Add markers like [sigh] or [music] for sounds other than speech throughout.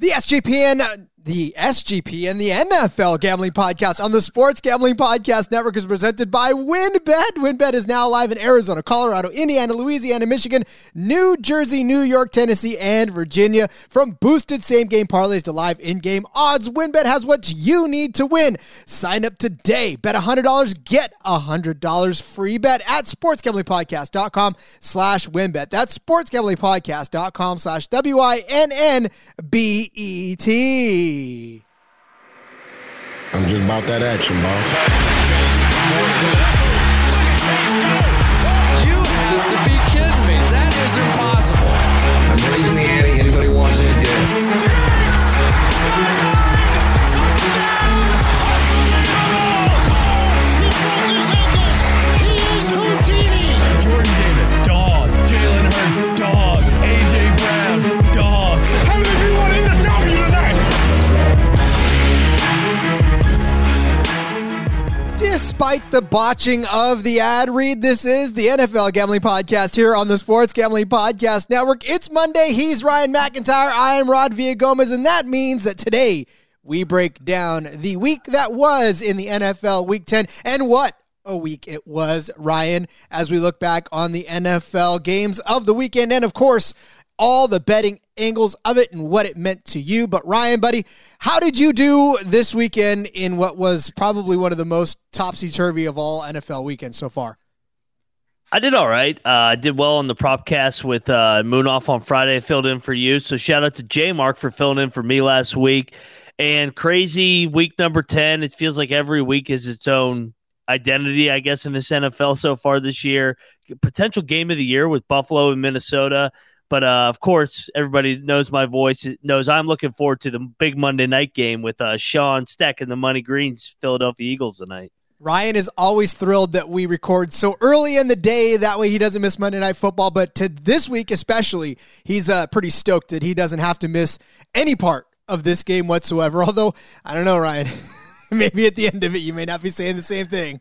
The SGPN the SGPN the NFL Gambling Podcast on the Sports Gambling Podcast Network is presented by WynnBET. WynnBET is now live in Arizona, Colorado, Indiana, Louisiana, Michigan, New Jersey, New York, Tennessee, and Virginia. From boosted same game parlays to live in game odds, WynnBET has what you need to win. Sign up today. Bet $100, get $100 free bet at sportsgamblingpodcast.com slash WynnBET. That's sportsgamblingpodcast.com slash W I N N B E T. I'm just about that action, boss. You have to be kidding me. That is impossible. Despite the botching of the ad read, this is the NFL Gambling Podcast here on the Sports Gambling Podcast Network. It's Monday. He's Ryan McIntyre. I am Rod Villagomez, and that means that today we break down the week that was in the NFL Week 10 and what a week it was, Ryan, as we look back on the NFL games of the weekend and, of course, all the betting angles of it and what it meant to you. But, Ryan, buddy, how did you do this weekend in what was probably one of the most topsy turvy of all NFL weekends so far? I did all right. Uh, I did well on the propcast with uh, Munaf on Friday. I filled in for you. So shout out to J Mark for filling in for me last week. And crazy week number 10. It feels like every week is its own identity, I guess, in this NFL so far this year. Potential game of the year with Buffalo and Minnesota. But uh, of course, everybody knows my voice, knows I'm looking forward to the big Monday night game with uh, Sean Steck and the Money Greens Philadelphia Eagles tonight. Ryan is always thrilled that we record so early in the day. That way he doesn't miss Monday Night Football. But to this week especially, he's uh, pretty stoked that he doesn't have to miss any part of this game whatsoever. [laughs] Although, I don't know, Ryan. [laughs] Maybe at the end of it, you may not be saying the same thing.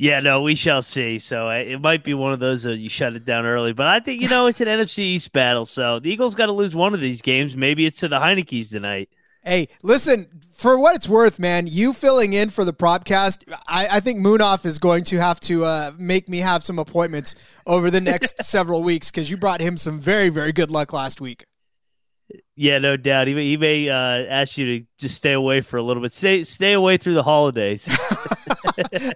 Yeah, no, we shall see. So uh, it might be one of those that you shut it down early. But I think, you know, it's an NFC East battle. So the Eagles got to lose one of these games. Maybe it's to the Heinicke's tonight. Hey, listen, for what it's worth, man, you filling in for the propcast, I, I think Munaf is going to have to uh, make me have some appointments over the next [laughs] several weeks because you brought him some very, very good luck last week. Yeah, no doubt. He may, he may uh, ask you to just stay away for a little bit. Stay stay away through the holidays. [laughs]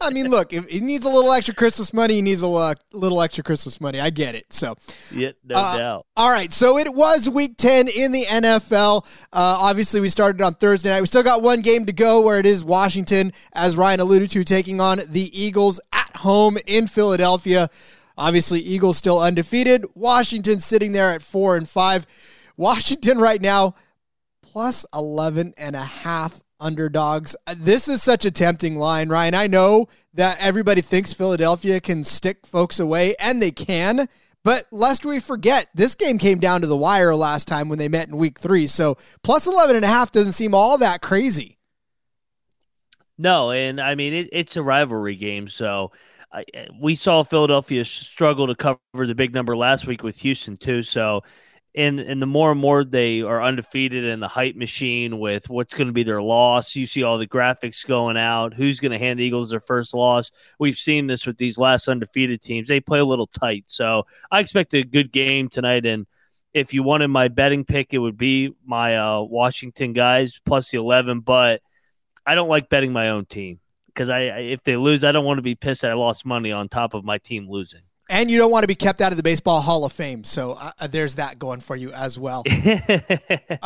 I mean, look, if he needs a little extra Christmas money, he needs a little extra Christmas money. I get it. So, yeah, no Uh, doubt. All right, so it was week 10 in the NFL. Uh, obviously, we started on Thursday night. We still got one game to go where it is Washington, as Ryan alluded to, taking on the Eagles at home in Philadelphia. Obviously, Eagles still undefeated. Washington sitting there at 4 and 5. Washington right now plus 11 and a half underdogs. This is such a tempting line, Ryan. I know that everybody thinks Philadelphia can stick folks away, and they can. But lest we forget, this game came down to the wire last time when they met in week three. So plus 11 and a half doesn't seem all that crazy. No, and I mean it, it's a rivalry game, so I, we saw Philadelphia struggle to cover the big number last week with Houston too. So, and and the more and more they are undefeated in the hype machine with what's going to be their loss, you see all the graphics going out. Who's going to hand the Eagles their first loss? We've seen this with these last undefeated teams; they play a little tight. So, I expect a good game tonight, and if you wanted my betting pick, it would be my uh, Washington guys plus the eleven, but. I don't like betting my own team because I, if they lose, I don't want to be pissed that I lost money on top of my team losing. And you don't want to be kept out of the Baseball Hall of Fame. So uh, there's that going for you as well. [laughs] [laughs]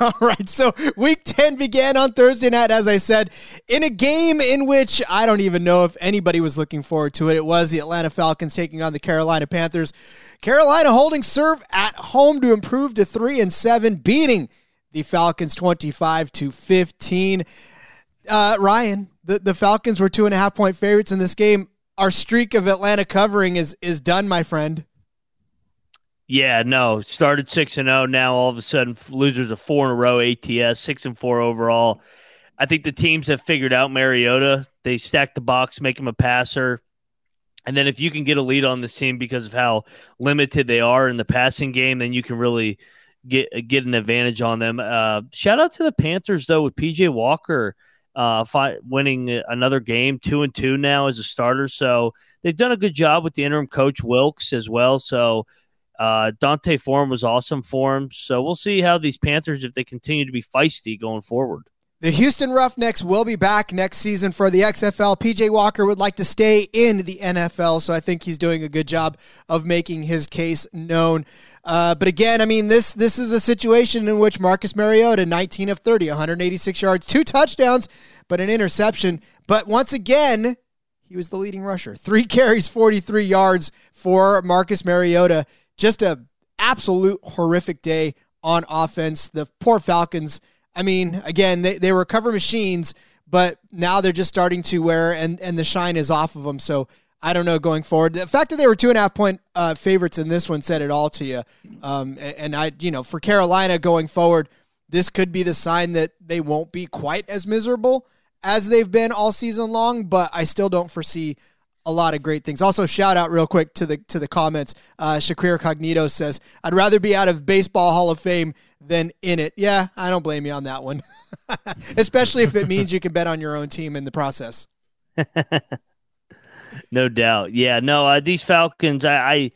All right. So week 10 began on Thursday night, as I said, in a game in which I don't even know if anybody was looking forward to it. It was the Atlanta Falcons taking on the Carolina Panthers. Carolina holding serve at home to improve to 3 and 7, beating the Falcons 25 to 15. Uh, Ryan, the, the Falcons were two and a half point favorites in this game. Our streak of Atlanta covering is is done, my friend. Yeah, no. Started six and zero. Now all of a sudden, losers of four in a row. ATS six and four overall. I think the teams have figured out Mariota. They stack the box, make him a passer, and then if you can get a lead on this team because of how limited they are in the passing game, then you can really get get an advantage on them. Uh, shout out to the Panthers though with PJ Walker uh, fi- winning another game, two and two now as a starter. So they've done a good job with the interim coach Wilks as well. So uh, D'Onta Foreman was awesome for him. So we'll see how these Panthers, if they continue to be feisty going forward. The Houston Roughnecks will be back next season for the XFL. PJ Walker would like to stay in the NFL, so I think he's doing a good job of making his case known. Uh, but again, I mean this this is a situation in which Marcus Mariota, 19 of 30, 186 yards, two touchdowns, but an interception. But once again, he was the leading rusher. Three carries, 43 yards for Marcus Mariota. Just a absolute horrific day on offense. The poor Falcons I mean, again, they, they were cover machines, but now they're just starting to wear and, and the shine is off of them. So I don't know going forward. The fact that they were two and a half point uh, favorites in this one said it all to you. Um, and I, you know, for Carolina going forward, this could be the sign that they won't be quite as miserable as they've been all season long. But I still don't foresee a lot of great things. Also, shout out real quick to the to the comments. Uh, Shakir Cognito says, "I'd rather be out of Baseball Hall of Fame than in it." Yeah, I don't blame you on that one, [laughs] especially if it means you can bet on your own team in the process. [laughs] no doubt. Yeah, no, uh, these Falcons, I, I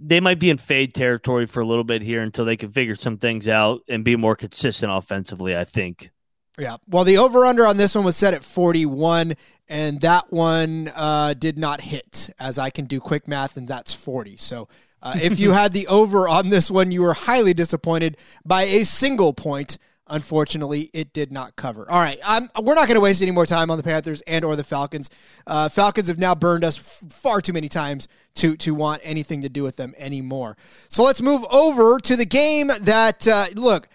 they might be in fade territory for a little bit here until they can figure some things out and be more consistent offensively. I think. Yeah. Well, the over under on this one was set at 41, and that one uh, did not hit, as I can do quick math, and that's 40. So uh, if you [laughs] had the over on this one, you were highly disappointed by a single point. Unfortunately, it did not cover. All right, I'm, we're not going to waste any more time on the Panthers and or the Falcons. Uh, Falcons have now burned us f- far too many times to to want anything to do with them anymore. So let's move over to the game that uh, look.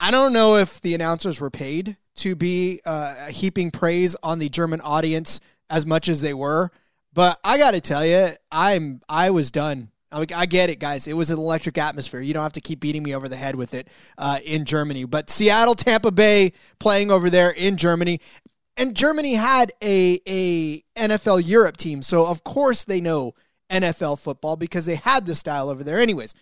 I don't know if the announcers were paid to be uh, heaping praise on the German audience as much as they were, but I got to tell you, I'm I was done. I, I get it, guys. It was an electric atmosphere. You don't have to keep beating me over the head with it uh, in Germany. But Seattle, Tampa Bay playing over there in Germany, and Germany had a a NFL Europe team, so of course they know NFL football because they had the style over there. Anyways,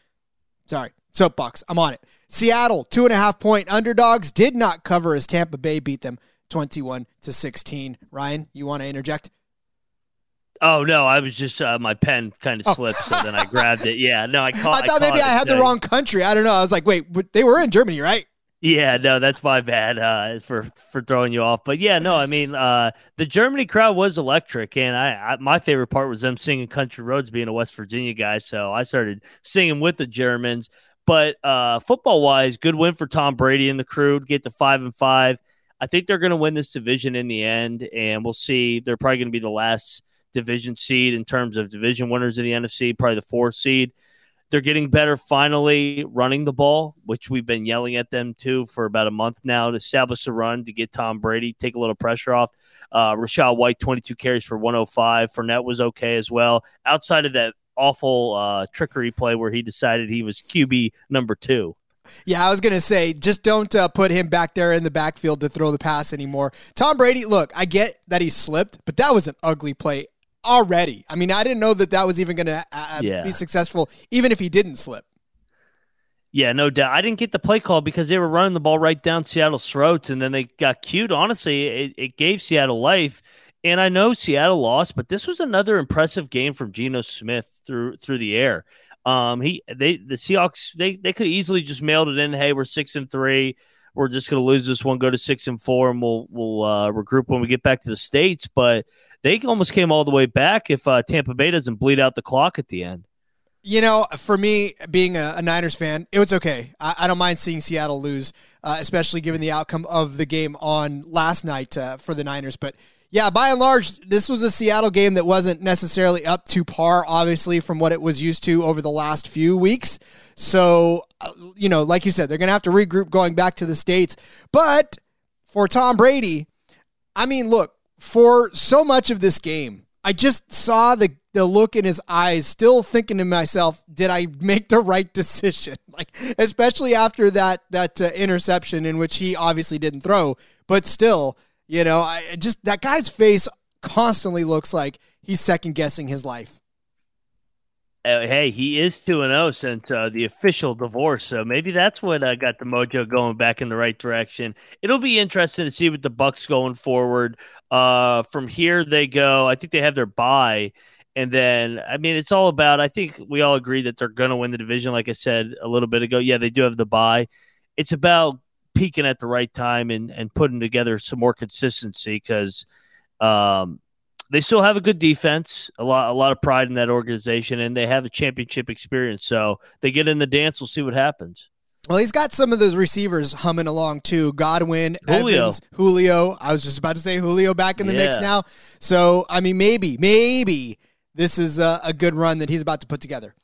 sorry soapbox. I'm on it. Seattle, two and a half point underdogs, did not cover as Tampa Bay beat them 21 to 16. Ryan, you want to interject? Oh no, I was just uh, my pen kind of oh. slipped, so then I [laughs] grabbed it. Yeah, no, I caught. I thought I maybe I had the wrong country. I don't know. I was like, wait, they were in Germany, right? Yeah, no, that's my bad uh, for for throwing you off. But yeah, no, I mean uh, the Germany crowd was electric, and I, I, my favorite part was them singing "Country Roads," being a West Virginia guy. So I started singing with the Germans. But uh, football wise, good win for Tom Brady and the crew to get to five and five. I think they're going to win this division in the end, and we'll see. They're probably going to be the last division seed in terms of division winners in the NFC, probably the fourth seed. They're getting better finally running the ball, which we've been yelling at them to for about a month now to establish a run to get Tom Brady, take a little pressure off. Uh, Rachaad White, 22 carries for 105. Fournette was okay as well. Outside of that awful uh, trickery play where he decided he was QB number two. Yeah, I was going to say, just don't uh, put him back there in the backfield to throw the pass anymore. Tom Brady, look, I get that he slipped, but that was an ugly play already. I mean, I didn't know that that was even going to uh, yeah. be successful, even if he didn't slip. Yeah, no doubt. I didn't get the play call because they were running the ball right down Seattle's throats, and then they got cute. Honestly, it, it gave Seattle life. And I know Seattle lost, but this was another impressive game from Geno Smith through through the air. Um, he they the Seahawks they they could easily just mailed it in. Hey, we're six and three. We're just going to lose this one, go to six and four, and we'll we'll uh, regroup when we get back to the states. But they almost came all the way back if uh, Tampa Bay doesn't bleed out the clock at the end. You know, for me, being a, a Niners fan, it was okay. I, I don't mind seeing Seattle lose, uh, especially given the outcome of the game on last night uh, for the Niners. But yeah, by and large, this was a Seattle game that wasn't necessarily up to par, obviously, from what it was used to over the last few weeks. So, uh, you know, like you said, they're going to have to regroup going back to the States. But for Tom Brady, I mean, look, for so much of this game, I just saw the, the look in his eyes, still thinking to myself, did I make the right decision? [laughs] Like, especially after that, that uh, interception in which he obviously didn't throw, but still you know, I just that guy's face constantly looks like he's second guessing his life. Uh, hey, he is two and zero since uh, the official divorce, so maybe that's what uh, got the mojo going back in the right direction. It'll be interesting to see what the Bucs going forward. Uh, from here, they go. I think they have their bye, and then I mean, it's all about. I think we all agree that they're going to win the division. Like I said a little bit ago, yeah, they do have the bye. It's about peaking at the right time and and putting together some more consistency because. Um, they still have a good defense, a lot a lot of pride in that organization, and they have a championship experience. So they get in the dance. We'll see what happens. Well, he's got some of those receivers humming along too. Godwin, Julio. Evans, Julio. I was just about to say Julio back in the mix now. So, I mean, maybe, maybe this is a, a good run that he's about to put together.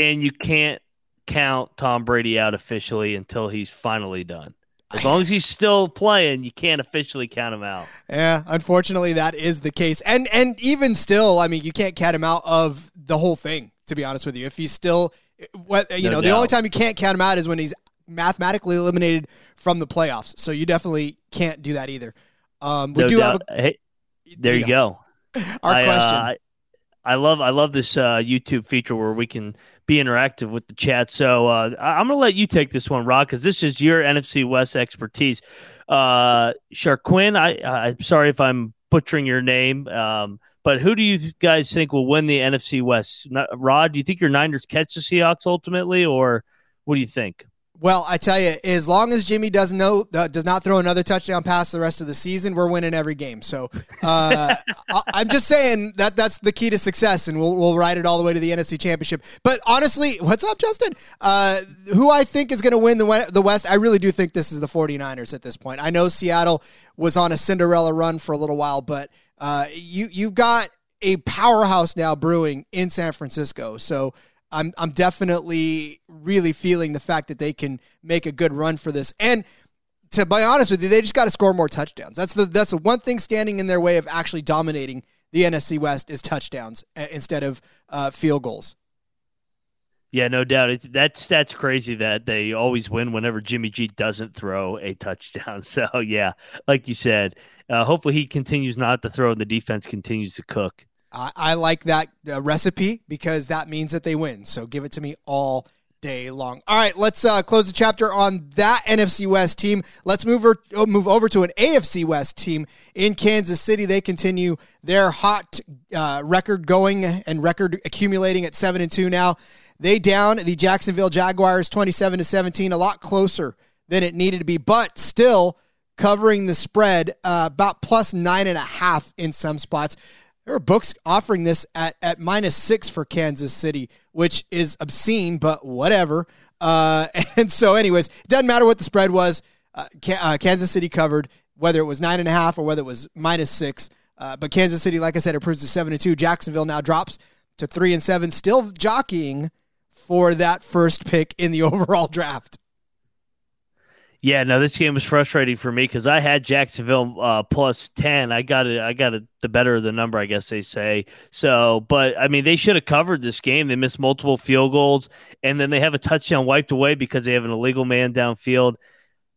And you can't count Tom Brady out officially until he's finally done. As long as he's still playing, you can't officially count him out. Yeah, unfortunately, that is the case. And and even still, I mean, you can't count him out of the whole thing. To be honest with you, if he's still, what you No know, the only time you can't count him out is when he's mathematically eliminated from the playoffs. So you definitely can't do that either. Um, we No do doubt. have hey, there you go. a, [laughs] our I, uh, question. I, I love I love this uh, YouTube feature where we can be interactive with the chat. So uh, I'm going to let you take this one, Rod, because this is your NFC West expertise. Uh, Sharquin, I I'm sorry if I'm butchering your name, um, but who do you guys think will win the NFC West? Not, Rod, do you think your Niners catch the Seahawks ultimately, or what do you think? Well, I tell you, as long as Jimmy does no uh, does not throw another touchdown pass the rest of the season, we're winning every game. So uh, [laughs] I, I'm just saying that that's the key to success, and we'll we'll ride it all the way to the NFC Championship. But honestly, what's up, Justin? Uh, who I think is going to win the the West? I really do think this is the 49ers at this point. I know Seattle was on a Cinderella run for a little while, but uh, you you've got a powerhouse now brewing in San Francisco. So. I'm I'm definitely really feeling the fact that they can make a good run for this. And to be honest with you, they just got to score more touchdowns. That's the that's the one thing standing in their way of actually dominating the NFC West is touchdowns uh, instead of uh, field goals. Yeah, no doubt. It's that's that's crazy that they always win whenever Jimmy G doesn't throw a touchdown. [laughs] So yeah, like you said, uh, hopefully he continues not to throw and the defense continues to cook. I, I like that uh, recipe because that means that they win. So give it to me all day long. All right, let's uh, close the chapter on that NFC West team. Let's move over, oh, move over to an AFC West team in Kansas City. They continue their hot uh, record going and record accumulating at seven and two now. They down the Jacksonville Jaguars twenty seven to seventeen, a lot closer than it needed to be, but still covering the spread uh, about plus nine and a half in some spots. There are books offering this at, at minus six for Kansas City, which is obscene, but whatever. Uh, [laughs] and so, anyways, it doesn't matter what the spread was. Uh, uh, Kansas City covered, whether it was nine and a half or whether it was minus six. Uh, but Kansas City, like I said, improves to seven and two. Jacksonville now drops to three and seven, still jockeying for that first pick in the [laughs] overall draft. Yeah, no, this game was frustrating for me because I had Jacksonville uh, plus ten. I got it. I got it. The better of the number, I guess they say. So, but I mean, they should have covered this game. They missed multiple field goals, and then they have a touchdown wiped away because they have an illegal man downfield.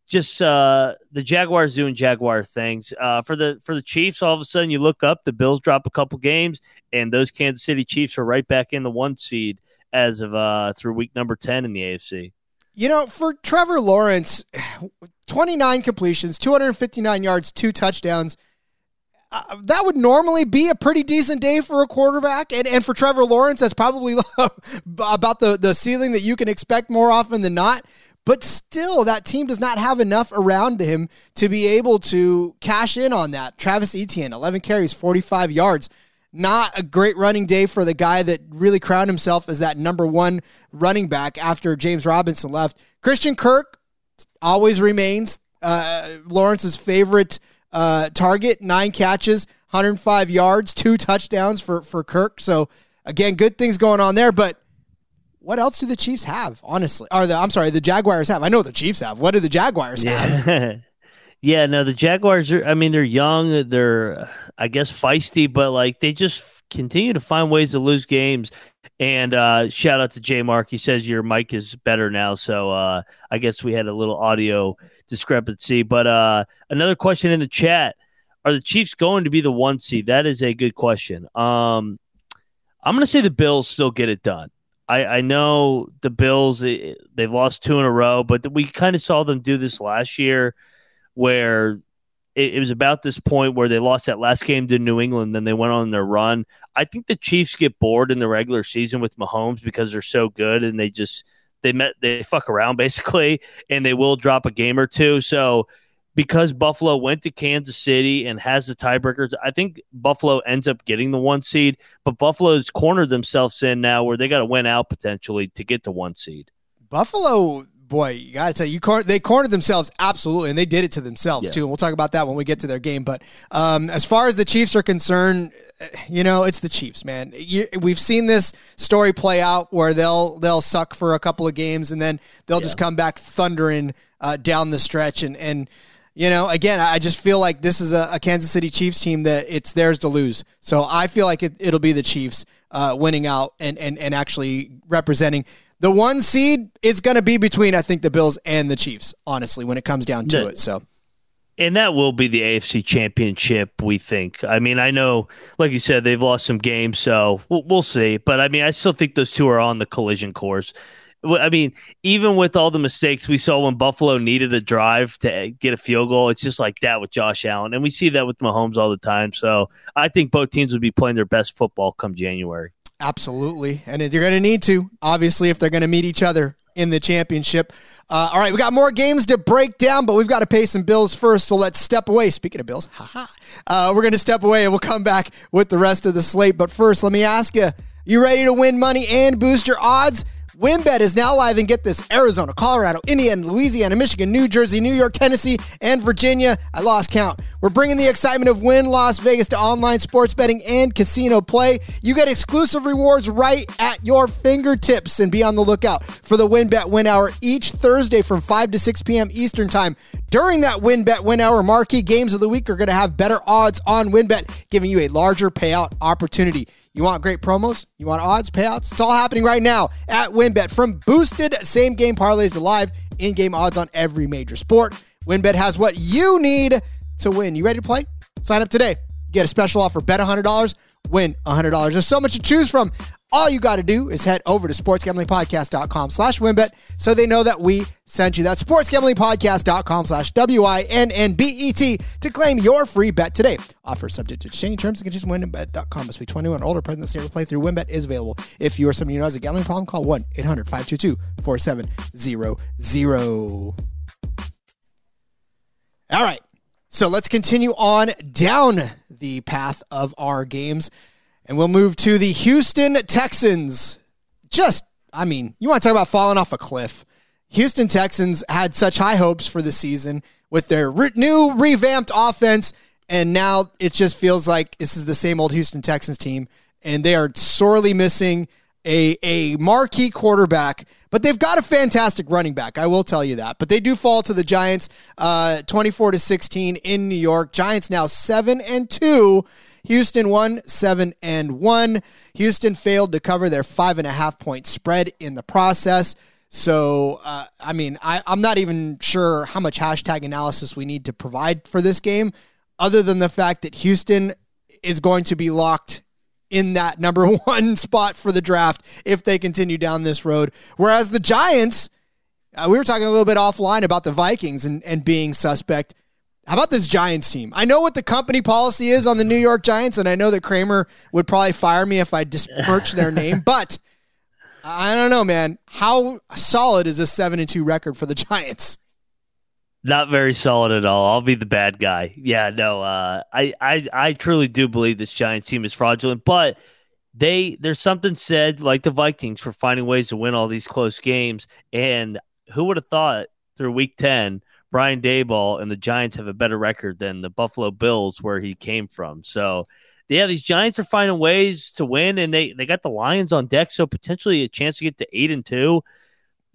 Just uh, the Jaguars doing Jaguar things. Uh, for the for the Chiefs, all of a sudden you look up, the Bills drop a couple games, and those Kansas City Chiefs are right back in the one seed as of uh, through week number ten in the AFC. You know, for Trevor Lawrence, [sighs] 29 completions, 259 yards, two touchdowns. Uh, that would normally be a pretty decent day for a quarterback. And, and for Trevor Lawrence, that's probably [laughs] about the, the ceiling that you can expect more often than not. But still, that team does not have enough around him to be able to cash in on that. Travis Etienne, 11 carries, 45 yards. Not a great running day for the guy that really crowned himself as that number one running back after James Robinson left. Christian Kirk always remains uh, Lawrence's favorite uh, target. Nine catches, 105 yards, two touchdowns for for Kirk. So again, good things going on there. But what else do the Chiefs have? Honestly, or the I'm sorry, the Jaguars have. I know the Chiefs have. What do the Jaguars have? [laughs] Yeah. no, the Jaguars are I mean, they're young, they're I guess feisty, but like they just continue to find ways to lose games. And uh shout out to J Mark. He says your mic is better now, so uh I guess we had a little audio discrepancy. But uh another question in the chat. Are the Chiefs going to be the one seed? That is a good question. Um I'm going to say the Bills still get it done. I, I know the Bills they, they've lost two in a row, but we kind of saw them do this last year, where it, it, was about this point where they lost that last game to New England, then they went on their run. I think the Chiefs get bored in the regular season with Mahomes because they're so good and they just they met they fuck around [laughs] basically, and they will drop a game or two. So because Buffalo went to Kansas City and has the tiebreakers, I think Buffalo ends up getting the one seed. But Buffalo's cornered themselves in now where they got to win out potentially to get the one seed. Buffalo, boy, you got to tell you, cor- they cornered themselves absolutely, and they did it to themselves yeah. too. And we'll talk about that when we get to their game. But um, as far as the Chiefs are concerned, you know, it's the Chiefs, man. You, we've seen this story play out where they'll they'll suck for a couple of games and then they'll yeah. just come back thundering uh, down the stretch and and you know, again, I just feel like this is a, a, Kansas City Chiefs team that it's theirs to lose. So I feel like it, will be the Chiefs uh, winning out and, and, and actually representing. The one seed is going to be between, I think, the Bills and the Chiefs, honestly, when it comes down to it. So. And that will be the AFC championship, we think. I mean, I know, like you said, they've lost some games, so we'll, we'll see. But I mean, I still think those two are on the collision course. I mean, even with all the mistakes we saw when Buffalo needed a drive to get a field goal, it's just like that with Josh Allen. And we see that with Mahomes all the time. So I think both teams would be playing their best football come January. Absolutely. And you're going to need to, obviously, if they're going to meet each other in the championship. Uh, all right, we got more games to break down, but we've got to pay some bills first. So let's step away. Speaking of bills, haha, uh, we're going to step away and we'll come back with the rest of the slate. But first, let me ask you you ready to win money and boost your odds? WynnBET is now live and get this Arizona, Colorado, Indiana, Louisiana, Michigan, New Jersey, New York, Tennessee, and Virginia. I lost count. We're bringing the excitement of Wynn Las Vegas to online sports betting and casino play. You get exclusive rewards right at your fingertips and be on the lookout for the WynnBET Win Hour each Thursday from 5 to 6 p.m. Eastern Time. During that WynnBET Win Hour, marquee games of the week are going to have better odds on WynnBET, giving you a larger payout opportunity. You want great promos? You want odds, payouts? It's all happening right now at WynnBET. From boosted same game parlays to live in game odds on every major sport, WynnBET has what you need to win. You ready to play? Sign up today. Get a special offer. Bet $100, win $100. There's so much to choose from. All you got to do is head over to sportsgamblingpodcast.com slash wynnbet so they know that we sent you. That's sportsgamblingpodcast.com slash W-I-N-N-B-E-T to claim your free bet today. Offer subject to change. Terms and conditions wynnbet.com. Must be 21 older. Present state of play through wynnbet is available. If you or someone you know has a gambling problem, call 1-800-522-4700. All right. So let's continue on down the path of our games. And we'll move to the Houston Texans. Just, I mean, you want to talk about falling off a cliff. Houston Texans had such high hopes for the season with their re- new revamped offense. And now it just feels like this is the same old Houston Texans team. And they are sorely missing a, a marquee quarterback, but they've got a fantastic running back. I will tell you that. But they do fall to the Giants, uh, 24 to 16 in New York. Giants now 7 and 2 Houston won seven and one. Houston failed to cover their five and a half point spread in the process. So, uh, I mean, I, I'm not even sure how much hashtag analysis we need to provide for this game, other than the fact that Houston is going to be locked in that number [laughs] one spot for the draft if they continue down this road. Whereas the Giants, uh, we were talking a little bit offline about the Vikings and, and being suspect. How about this Giants team? I know what the company policy is on the New York Giants, and I know that Kramer would probably fire me if I disperch their name, [laughs] but I don't know, man. How solid is this seven and two record for the Giants? Not very solid at all. I'll be the bad guy. Yeah, no. Uh, I, I, I truly do believe this Giants team is fraudulent, but they there's something said like the Vikings for finding ways to win all these close games. And who would have thought through Week Ten Brian Daboll and the Giants have a better record than the Buffalo Bills, where he came from. So, yeah, these Giants are finding ways to win, and they they got the Lions on deck, so potentially a chance to get to eight and two.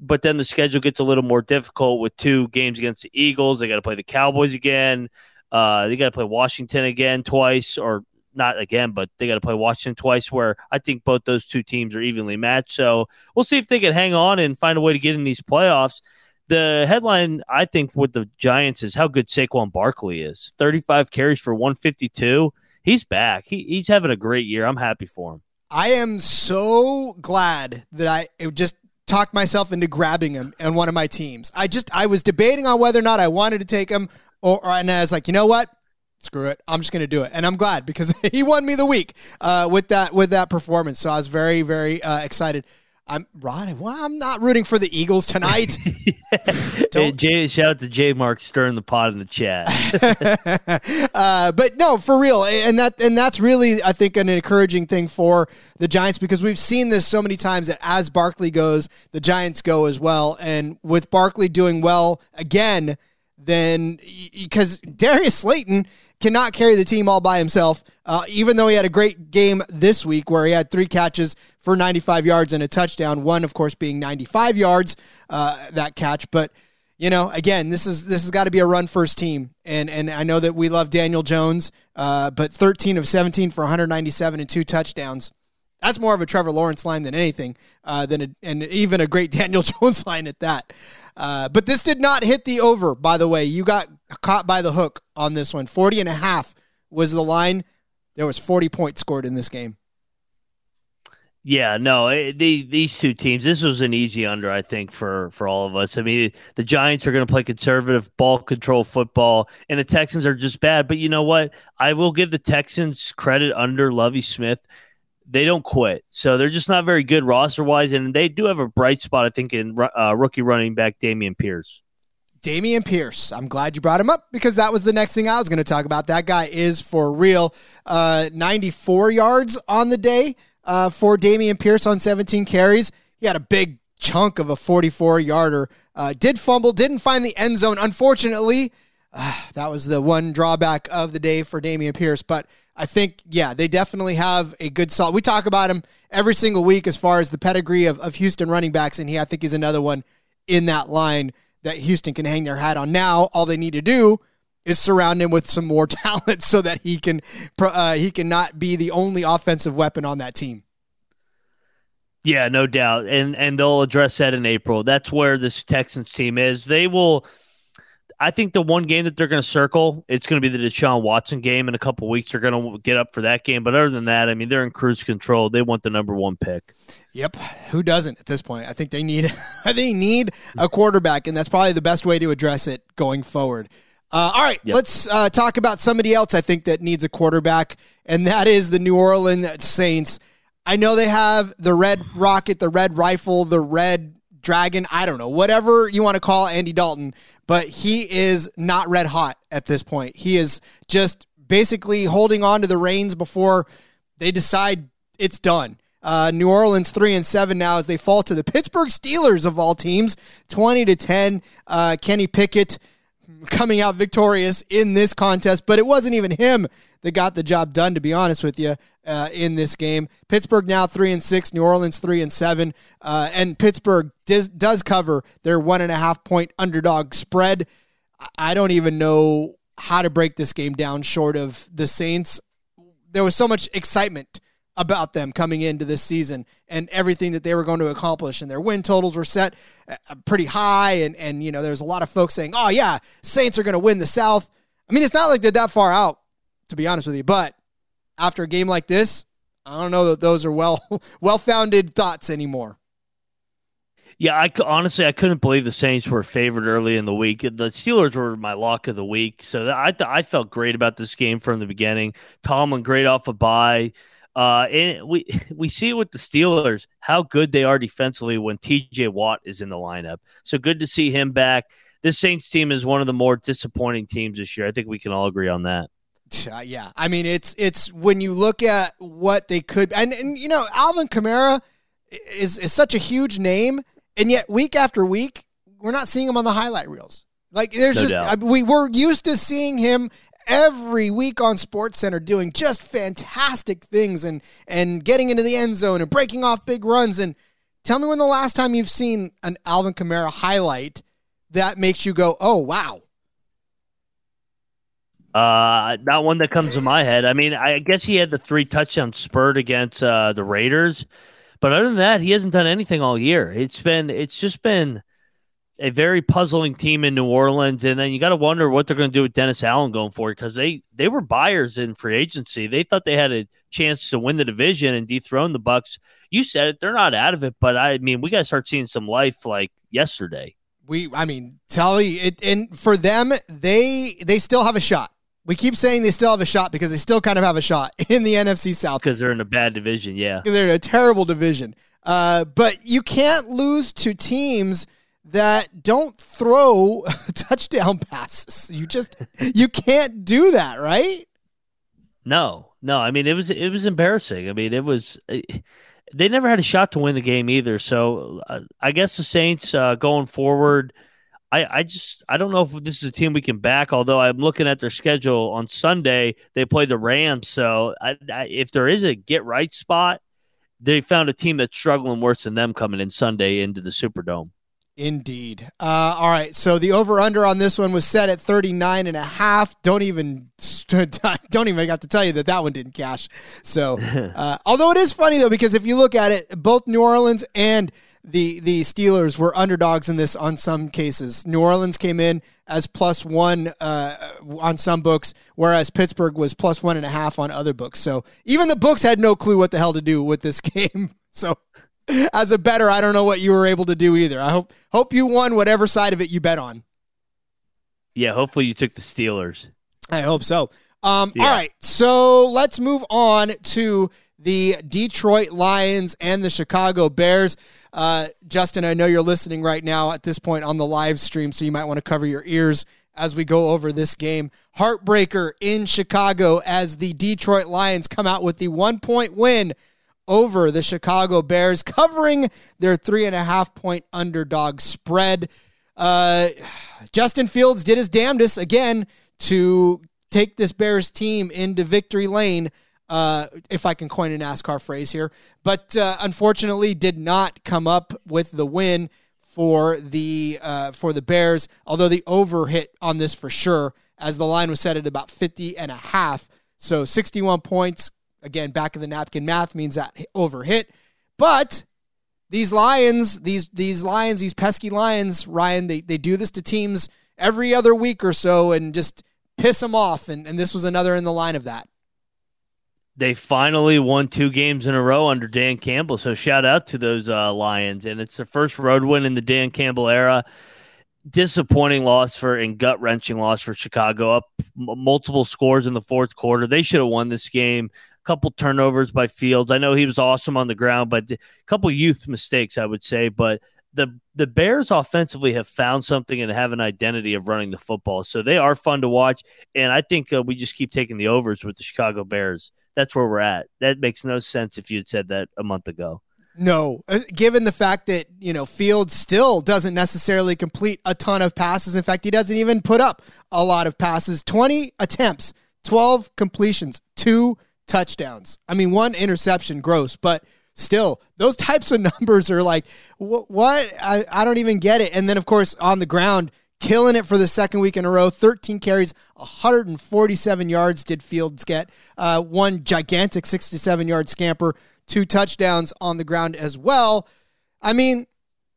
But then the schedule gets a little more difficult with two games against the Eagles. They got to play the Cowboys again. Uh, they got to play Washington again twice, or not again, but they got to play Washington twice, where I think both those two teams are evenly matched. So we'll see if they can hang on and find a way to get in these playoffs the headline I think with the Giants is how good Saquon Barkley is. 35 carries for 152. He's back. He, he's having a great year. I'm happy for him. I am so glad that I just talked myself into grabbing him in one of my teams. I just I was debating on whether or not I wanted to take him, or, or and I was like, you know what? Screw it. I'm just going to do it, and I'm glad because [laughs] he won me the week uh, with that with that performance. So I was very very uh, excited. I'm Rod. Well, I'm not rooting for the Eagles tonight. [laughs] hey, Jay, shout out to J Mark stirring the pot in the chat. [laughs] uh, but no, for real, and that and that's really I think an encouraging thing for the Giants because we've seen this so many times that as Barkley goes, the Giants go as well, and with Barkley doing well again, then because Darius Slayton cannot carry the team all by himself. Uh, even though he had a great game this week where he had three catches for 95 yards and a touchdown, one of course being 95 yards uh, that catch. But you know, again, this is this has got to be a run first team, and and I know that we love Daniel Jones, uh, but 13 of 17 for 197 and two touchdowns. That's more of a Trevor Lawrence line than anything, uh, than a, and even a great [laughs] Daniel Jones line at that. Uh, but this did not hit the over, by the way. You got caught by the hook on this one. 40 and a half was the line. There was 40 points scored in this game. Yeah, no, it, these these two teams. This was an easy under, I think, for for all of us. I mean, the Giants are going to play conservative ball control football, and the Texans are just bad. But you know what? I will give the Texans credit under Lovie Smith they don't quit. So they're just not very good roster wise, and they do have a bright spot, I think, in uh, rookie running back Dameon Pierce. Dameon Pierce. I'm glad you brought him up because that was the next thing I was going to talk about. That guy is for real. Uh, 94 yards on the day uh, for Dameon Pierce on 17 carries. He had a big chunk of a 44 yarder. Uh, did fumble, didn't find the end zone. Unfortunately, uh, that was the one drawback of the day for Dameon Pierce. But I think, yeah, they definitely have a good solid. We talk about him every single week as far as the pedigree of, of Houston running backs, and he, I think, is another one in that line that Houston can hang their hat on. Now, all they need to do is surround him with some more [laughs] talent so that he can uh, he can not be the only offensive weapon on that team. Yeah, no doubt, and and they'll address that in April. That's where this Texans team is. They will I think the one game that they're going to circle, it's going to be the Deshaun Watson game in a couple weeks. They're going to get up for that game. But other than that, I mean, they're in cruise control. They want the number one pick. Yep. Who doesn't at this point? I think they need [laughs] they need a quarterback, and that's probably the best way to address it going forward. Uh, all right, yep. let's uh, talk about somebody else I think that needs a quarterback, and that is the New Orleans Saints. I know they have the red rocket, the red rifle, the red dragon, I don't know, whatever you want to call Andy Dalton, but he is not red hot at this point. He is just basically holding on to the reins before they decide it's done. Uh, New Orleans three and seven now as they fall to the Pittsburgh Steelers of all teams, twenty to ten. Uh, Kenny Pickett coming out victorious in this contest, but it wasn't even him that got the job done. To be honest with you, uh, in this game, Pittsburgh now three and six, New Orleans three and seven, uh, and Pittsburgh does, does cover their one and a half point underdog spread. I don't even know how to break this game down short of the Saints. There was so much excitement about them coming into this season and everything that they were going to accomplish and their win totals were set uh, pretty high and and you know there's a lot of folks saying oh yeah saints are going to win the south i mean it's not like they're that far out to be honest with you but after a game like this i don't know that those are well [laughs] well founded thoughts anymore yeah, I honestly I couldn't believe the Saints were favored early in the week. The Steelers were my lock of the week, so I I felt great about this game from the beginning. Tomlin great off a bye. Uh, and we [laughs] we see it with the Steelers how good they are defensively when T.J. Watt is in the lineup. So good to see him back. This Saints team is one of the more disappointing teams this year. I think we can all agree on that. Uh, yeah, I mean it's it's when you look at what they could and and you know Alvin Kamara is is such a huge name, and yet week after week we're not seeing him on the highlight reels. Like there's no just I, we were used to seeing him every week on Sports Center doing just fantastic things and and getting into the end zone and breaking off big runs. And tell me when the last time you've seen an Alvin Kamara highlight that makes you go, "Oh wow." Uh, not one that comes to my head. I mean, I guess he had the three touchdown spurt against uh, the Raiders, but other than that, he hasn't done anything all year. It's been, it's just been a very puzzling team in New Orleans, and then you got to wonder what they're going to do with Dennis Allen going forward because they they were buyers in free agency. They thought they had a chance to win the division and dethrone the Bucs. You said it; they're not out of it, but I mean, we got to start seeing some life like yesterday. We, I mean, Tully, it, and for them, they they still have a shot. We keep saying they still have a shot because they still kind of have a shot [laughs] in the NFC South because they're in a bad division. Yeah, they're in a terrible division. Uh, but you can't lose to teams that don't throw [laughs] touchdown passes. You just you can't do that, right? No, no. I mean, it was it was embarrassing. I mean, it was. They never had a shot to win the game either. So uh, I guess the Saints uh, going forward. I, I just I don't know if this is a team we can back. Although I'm looking at their schedule on Sunday, they play the Rams. So I, I, if there is a get right spot, they found a team that's struggling worse than them coming in Sunday into the Superdome. Indeed. Uh, all right. So the over under on this one was set at 39 and a half. Don't even [laughs] don't even got to tell you that that one didn't cash. So, [laughs] uh, although it is funny though because if you look at it, both New Orleans and the the Steelers were underdogs in this on some cases. New Orleans came in as plus one uh, on some books, whereas Pittsburgh was plus one and a half on other books. So even the books had no clue what the hell to do with this [laughs] game. So as a better, I don't know what you were able to do either. I hope hope you won whatever side of it you bet on. Yeah, hopefully you took the Steelers. I hope so. Um, yeah. All right, so let's move on to the Detroit Lions and the Chicago Bears. Uh, Justin, I know you're listening right now at this point on the live stream, so you might want to cover your ears as we go over this game. Heartbreaker in Chicago as the Detroit Lions come out with the one point win over the Chicago Bears, covering their three and a half point underdog spread. Uh, Justin Fields did his damnedest again to take this Bears team into victory lane. Uh, if I can coin a NASCAR phrase here, but uh, unfortunately did not come up with the win for the uh, for the Bears. Although the over hit on this for sure, as the line was set at about 50 and a half. So 61 points Again, back of the napkin math means that over hit. But these Lions, these these Lions, these pesky Lions, Ryan, they, they do this to teams every other week or so and just piss them off. And, and this was another in the line of that. They finally won two games in a row under Dan Campbell. So shout out to those uh, Lions. And it's the first road win in the Dan Campbell era disappointing loss for and gut wrenching loss for Chicago. Up m- multiple scores in the fourth quarter. They should have won this game couple turnovers by Fields. I know he was awesome on the ground, but a couple youth mistakes, I would say. But the the Bears offensively have found something and have an identity of running the football, so they are fun to watch. And I think uh, we just keep taking the overs with the Chicago Bears. That's where we're at. That makes no sense if you had said that a month ago. No, uh, given the fact that, you know, Fields still doesn't necessarily complete a ton of passes. In fact, he doesn't even put up a lot of passes. 20 attempts, 12 completions, two touchdowns. I mean, one interception, gross, but still, those types of [laughs] numbers are like, what? what? I, I don't even get it. And then, of course, on the ground, killing it for the second week in a row. 13 carries, 147 yards did Fields get. Uh, one gigantic 67 yard scamper, two touchdowns on the ground as well. I mean,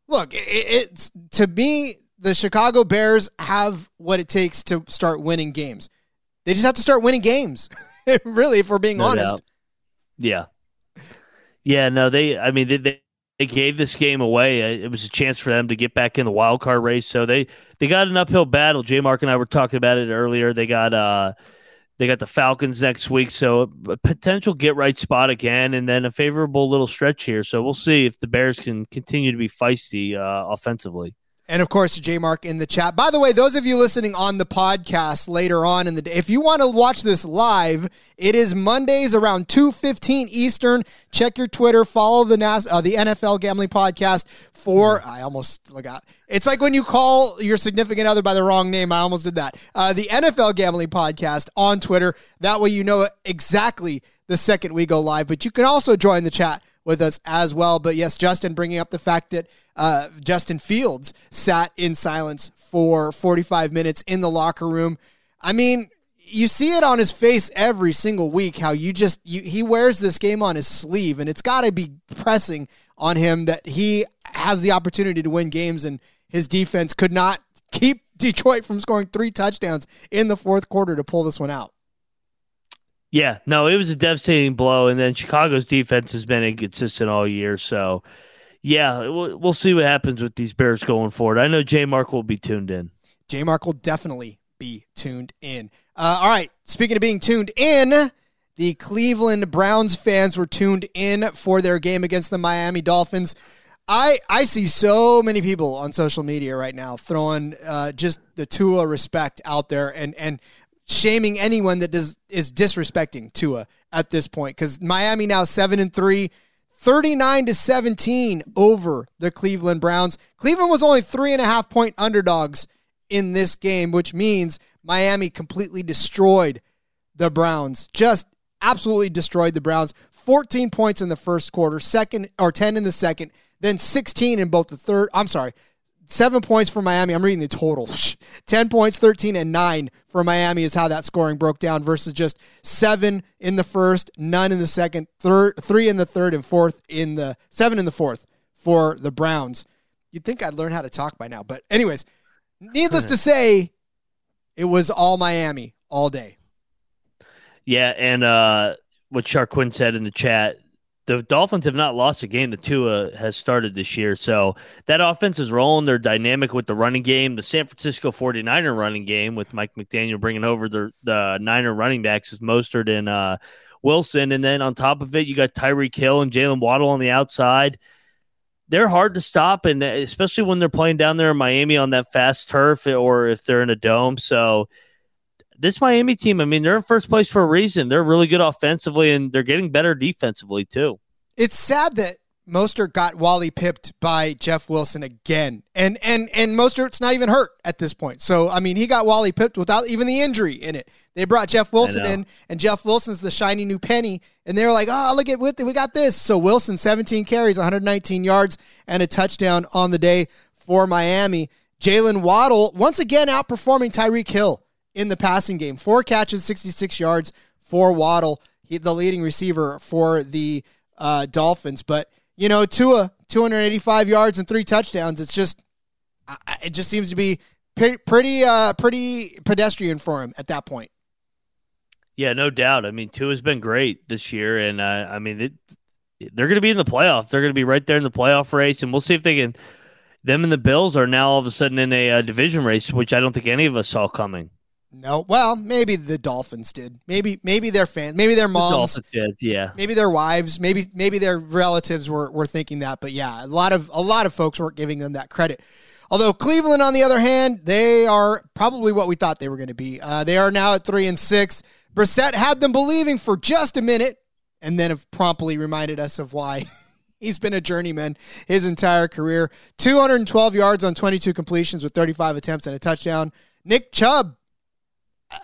look, it, it's to me, the Chicago Bears have what it takes to start winning games. They just have to start winning games. [laughs] [laughs] really, if we're being no honest. Doubt. Yeah. Yeah, no, they, I mean, they, they gave this game away. It was a chance for them to get back in the wild card race. So they, they got an uphill battle. J Mark and I were talking about it earlier. They got, uh, they got the Falcons next week, so a potential get right spot again, and then a favorable little stretch here. So we'll see if the Bears can continue to be feisty uh, offensively and of course J Mark in the chat. By the way, those of you listening on the podcast later on in the day, if you want to watch this live, it is Mondays around two fifteen Eastern. Check your Twitter, follow the NAS, uh, the NFL Gambling Podcast for. I almost forgot. It's like when you call your significant other by the wrong name. I almost did that. Uh, the NFL Gambling Podcast on Twitter. That way you know exactly the second we go live. But you can also join the chat with us as well. But yes, Justin bringing up the fact that uh, Justin Fields sat in silence for 45 minutes in the locker room. I mean, you see it on his face every single week how you just you, he wears this game on his sleeve and it's got to be pressing on him that he has the opportunity to win games and his defense could not keep [laughs] Detroit from scoring three touchdowns in the fourth quarter to pull this one out. Yeah, no, it was a devastating blow, and then Chicago's defense has been inconsistent all year. So, yeah, we'll, we'll see what happens with these Bears going forward. I know J Mark will be tuned in. J Mark will definitely be tuned in. Uh, all right, speaking of being tuned in, the Cleveland Browns fans were tuned in for their game against the Miami Dolphins. I I see so many people on social media right now throwing uh, just the Tua respect out there and and shaming anyone that does is disrespecting Tua at this point because Miami now seven and three. 39 to 17 over the Cleveland Browns. Cleveland was only three and a half point underdogs in this game, which means Miami completely destroyed the Browns. Just absolutely destroyed the Browns. 14 points in the first quarter, second or 10 in the second, then 16 in both the third. I'm sorry, seven points for Miami. I'm reading the total. [laughs] 10 points, 13, and nine for Miami is how that scoring broke down versus just seven in the first, none in the second, third, three in the third, and fourth in the seven in the fourth for the Browns. You'd think I'd learn how to talk by now. But, anyways, needless to [laughs] say, it was all Miami all day. Yeah, and uh, what Sharquin said in the chat, the Dolphins have not lost a game that Tua has started this year. So that offense is rolling. They're dynamic with the running game. The San Francisco 49er running game with Mike McDaniel bringing over the, the Niner running backs is Mostert and uh, Wilson. And then on top of it, you got Tyreek Hill and Jaylen Waddle on the outside. They're hard to stop, and especially when they're playing down there in Miami on that fast turf or if they're in a dome. So this Miami team, I mean, they're in first place for a reason. They're really good offensively and they're getting better defensively too. It's sad that Mostert got Wally pipped by Jeff Wilson again. And and and Mostert's not even hurt at this point. So I mean he got Wally pipped without even the injury in it. They brought Jeff Wilson in and Jeff Wilson's the shiny new penny and they were like, "Oh, look at what we got this." So Wilson 17 carries, 119 yards and a touchdown on the day for Miami. Jaylen Waddle once again outperforming Tyreek Hill in the passing game. Four catches, 66 yards for Waddle, he, the leading receiver for the uh, Dolphins. But, you know, Tua, 285 yards and three touchdowns. It's just, it just seems to be pretty, uh, pretty pedestrian for him at that point. Yeah, no doubt. I mean, Tua's been great this year. And, uh, I mean, it, they're going to be in the playoff. They're going to be right there in the playoff race. And we'll see if they can. Them and the Bills are now all of a sudden in a uh, division race, which I don't think any of us saw coming. No, well, maybe the Dolphins did. Maybe maybe their fans, maybe their moms, the did, yeah. Maybe their wives, maybe maybe their relatives were, were thinking that. But yeah, a lot of a lot of folks weren't giving them that credit. Although Cleveland, on the other hand, they are probably what we thought they were going to be. Uh, they are now at three and six. Brissett had them believing for just a minute, and then have promptly reminded us of why. [laughs] He's been a journeyman his entire career. 212 yards on 22 completions with 35 attempts and a touchdown. Nick Chubb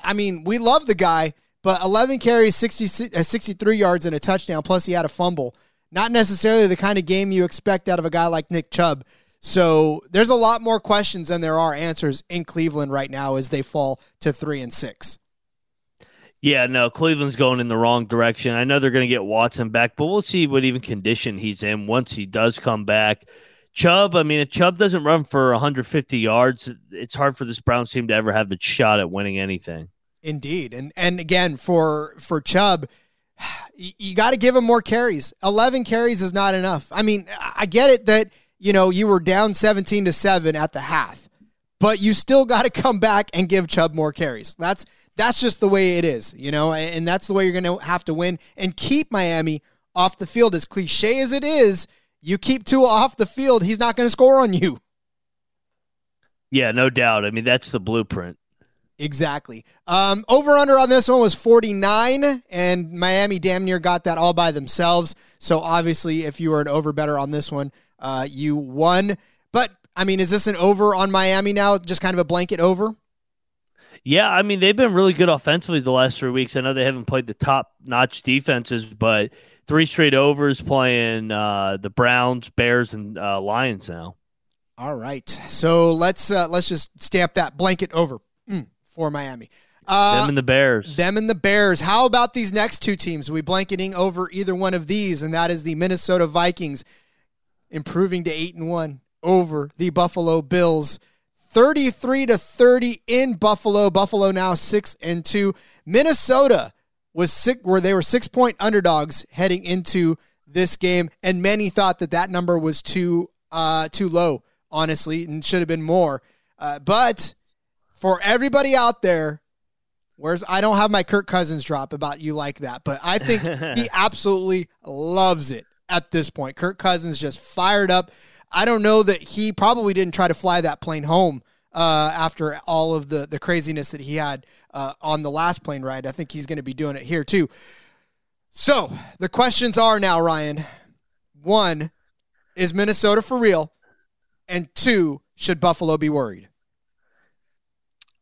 I mean, we love the guy, but 11 carries, 60, uh, 63 yards, and a touchdown, plus he had a fumble. Not necessarily the kind of game you expect out of a guy like Nick Chubb. So there's a lot more questions than there are answers in Cleveland right now as they fall to three and six. Yeah, no, Cleveland's going in the wrong direction. I know they're going to get Watson back, but we'll see what even condition he's in once he does come back. Chubb, I mean, if Chubb doesn't run for 150 yards, it's hard for this Browns team to ever have a shot at winning anything. Indeed, and and again for for Chubb, [sighs] you, you got to give him more carries. 11 carries is not enough. I mean, I get it that you know you were down 17 to seven at the half, but you still got to come back and give Chubb more carries. That's that's just the way it is, you know, and that's the way you're going to have to win and keep Miami off the field. As cliche as it is, you keep Tua off the field, he's not going to score on you. Yeah, no doubt. I mean, that's the blueprint. Exactly. Um, over under on this one was 49, and Miami damn near got that all by themselves. So obviously, if you were an over better on this one, uh, you won. But I mean, is this an over on Miami now? Just kind of a blanket over? Yeah, I mean, they've been really good offensively the last three weeks. I know they haven't played the top notch defenses, but three straight overs playing uh, the Browns, Bears, and uh, Lions now. All right, so let's uh, let's just stamp that blanket over mm, for Miami. Uh, them and the Bears. Them and the Bears. How about these next two teams? Are we blanketing over either one of these, and that is the Minnesota Vikings improving to eight and one over the Buffalo Bills. 33 to 30 in Buffalo. Buffalo now 6 and 2. Minnesota was sick where they were 6 point underdogs heading into this game and many thought that that number was too uh too low honestly and should have been more. Uh, but for everybody out there where's I don't have my Kirk Cousins drop about you like that, but I think [laughs] he absolutely loves it at this point. Kirk Cousins just fired up. I don't know that he probably didn't try to fly that plane home uh, after all of the the craziness that he had uh, on the last plane ride. I think he's going to be doing it here too. So the questions are now, Ryan. One, is Minnesota for real? And two, should Buffalo be worried?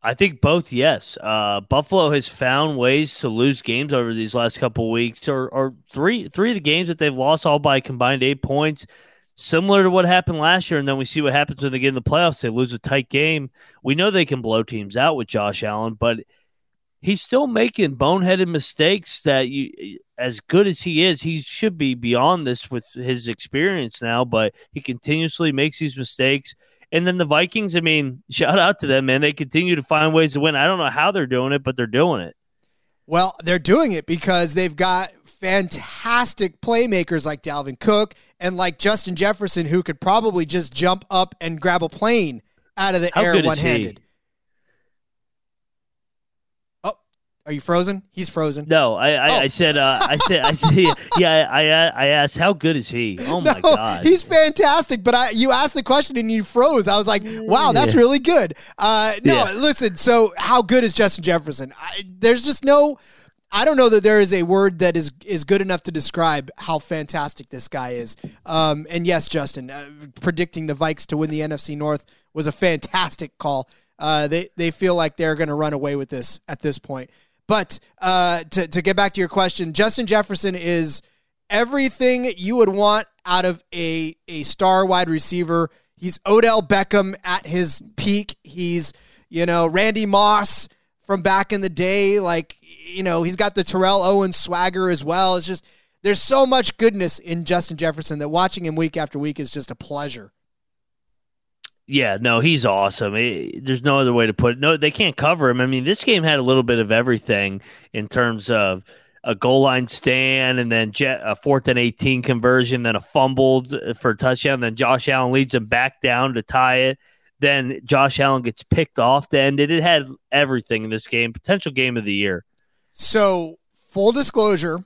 I think both, yes. Uh, Buffalo has found ways to lose games over these last couple weeks, or, or three three of the games that they've lost all by combined eight points, similar to what happened last year. And then we see what happens when they get in the playoffs. They lose a tight game. We know they can blow teams out with Josh Allen, but he's still making boneheaded mistakes that you as good as he is, he should be beyond this with his experience now, but he continuously makes these mistakes. And then the Vikings, I mean, [laughs] shout out to them, man. They continue to find ways to win. I don't know how they're doing it, but they're doing it. Well, they're doing it because they've got fantastic playmakers like Dalvin Cook and like Justin Jefferson, who could probably just jump up and grab a plane out of the How air one handed. Oh, are you frozen? He's frozen. No, I, I, Oh. I said, uh, I said, I said, [laughs] yeah, I, I, I asked, how good is he? Oh my No, god, he's fantastic. But I, you asked the question and you froze. I was like, wow, that's Yeah. really good. Uh, no, Yeah. listen. So, how good is Justin Jefferson? I, there's just no. I don't know that there is a word that is is good enough to describe how fantastic this guy is. Um, and yes, Justin, uh, predicting the Vikes to win the NFC North was a fantastic call. Uh, they they feel like they're going to run away with this at this point. But uh, to to get back to your question, Justin Jefferson is everything you would want out of a a star wide receiver. He's Odell Beckham at his peak. He's you know Randy Moss from back in the day. Like you know he's got the Terrell Owens swagger as well. It's just there's so much goodness in Justin Jefferson that watching him week after week is just a pleasure. Yeah, no, he's awesome. It- there's no other way to put it. No, they can't cover him. I mean, this game had a little bit of everything in terms of a goal line stand and then jet, a fourth and 18 conversion, then a fumbled for a touchdown. Then Josh Allen leads him back down to tie it. Then Josh Allen gets picked off to end it. It had everything in this game, potential game of the year. So, full disclosure,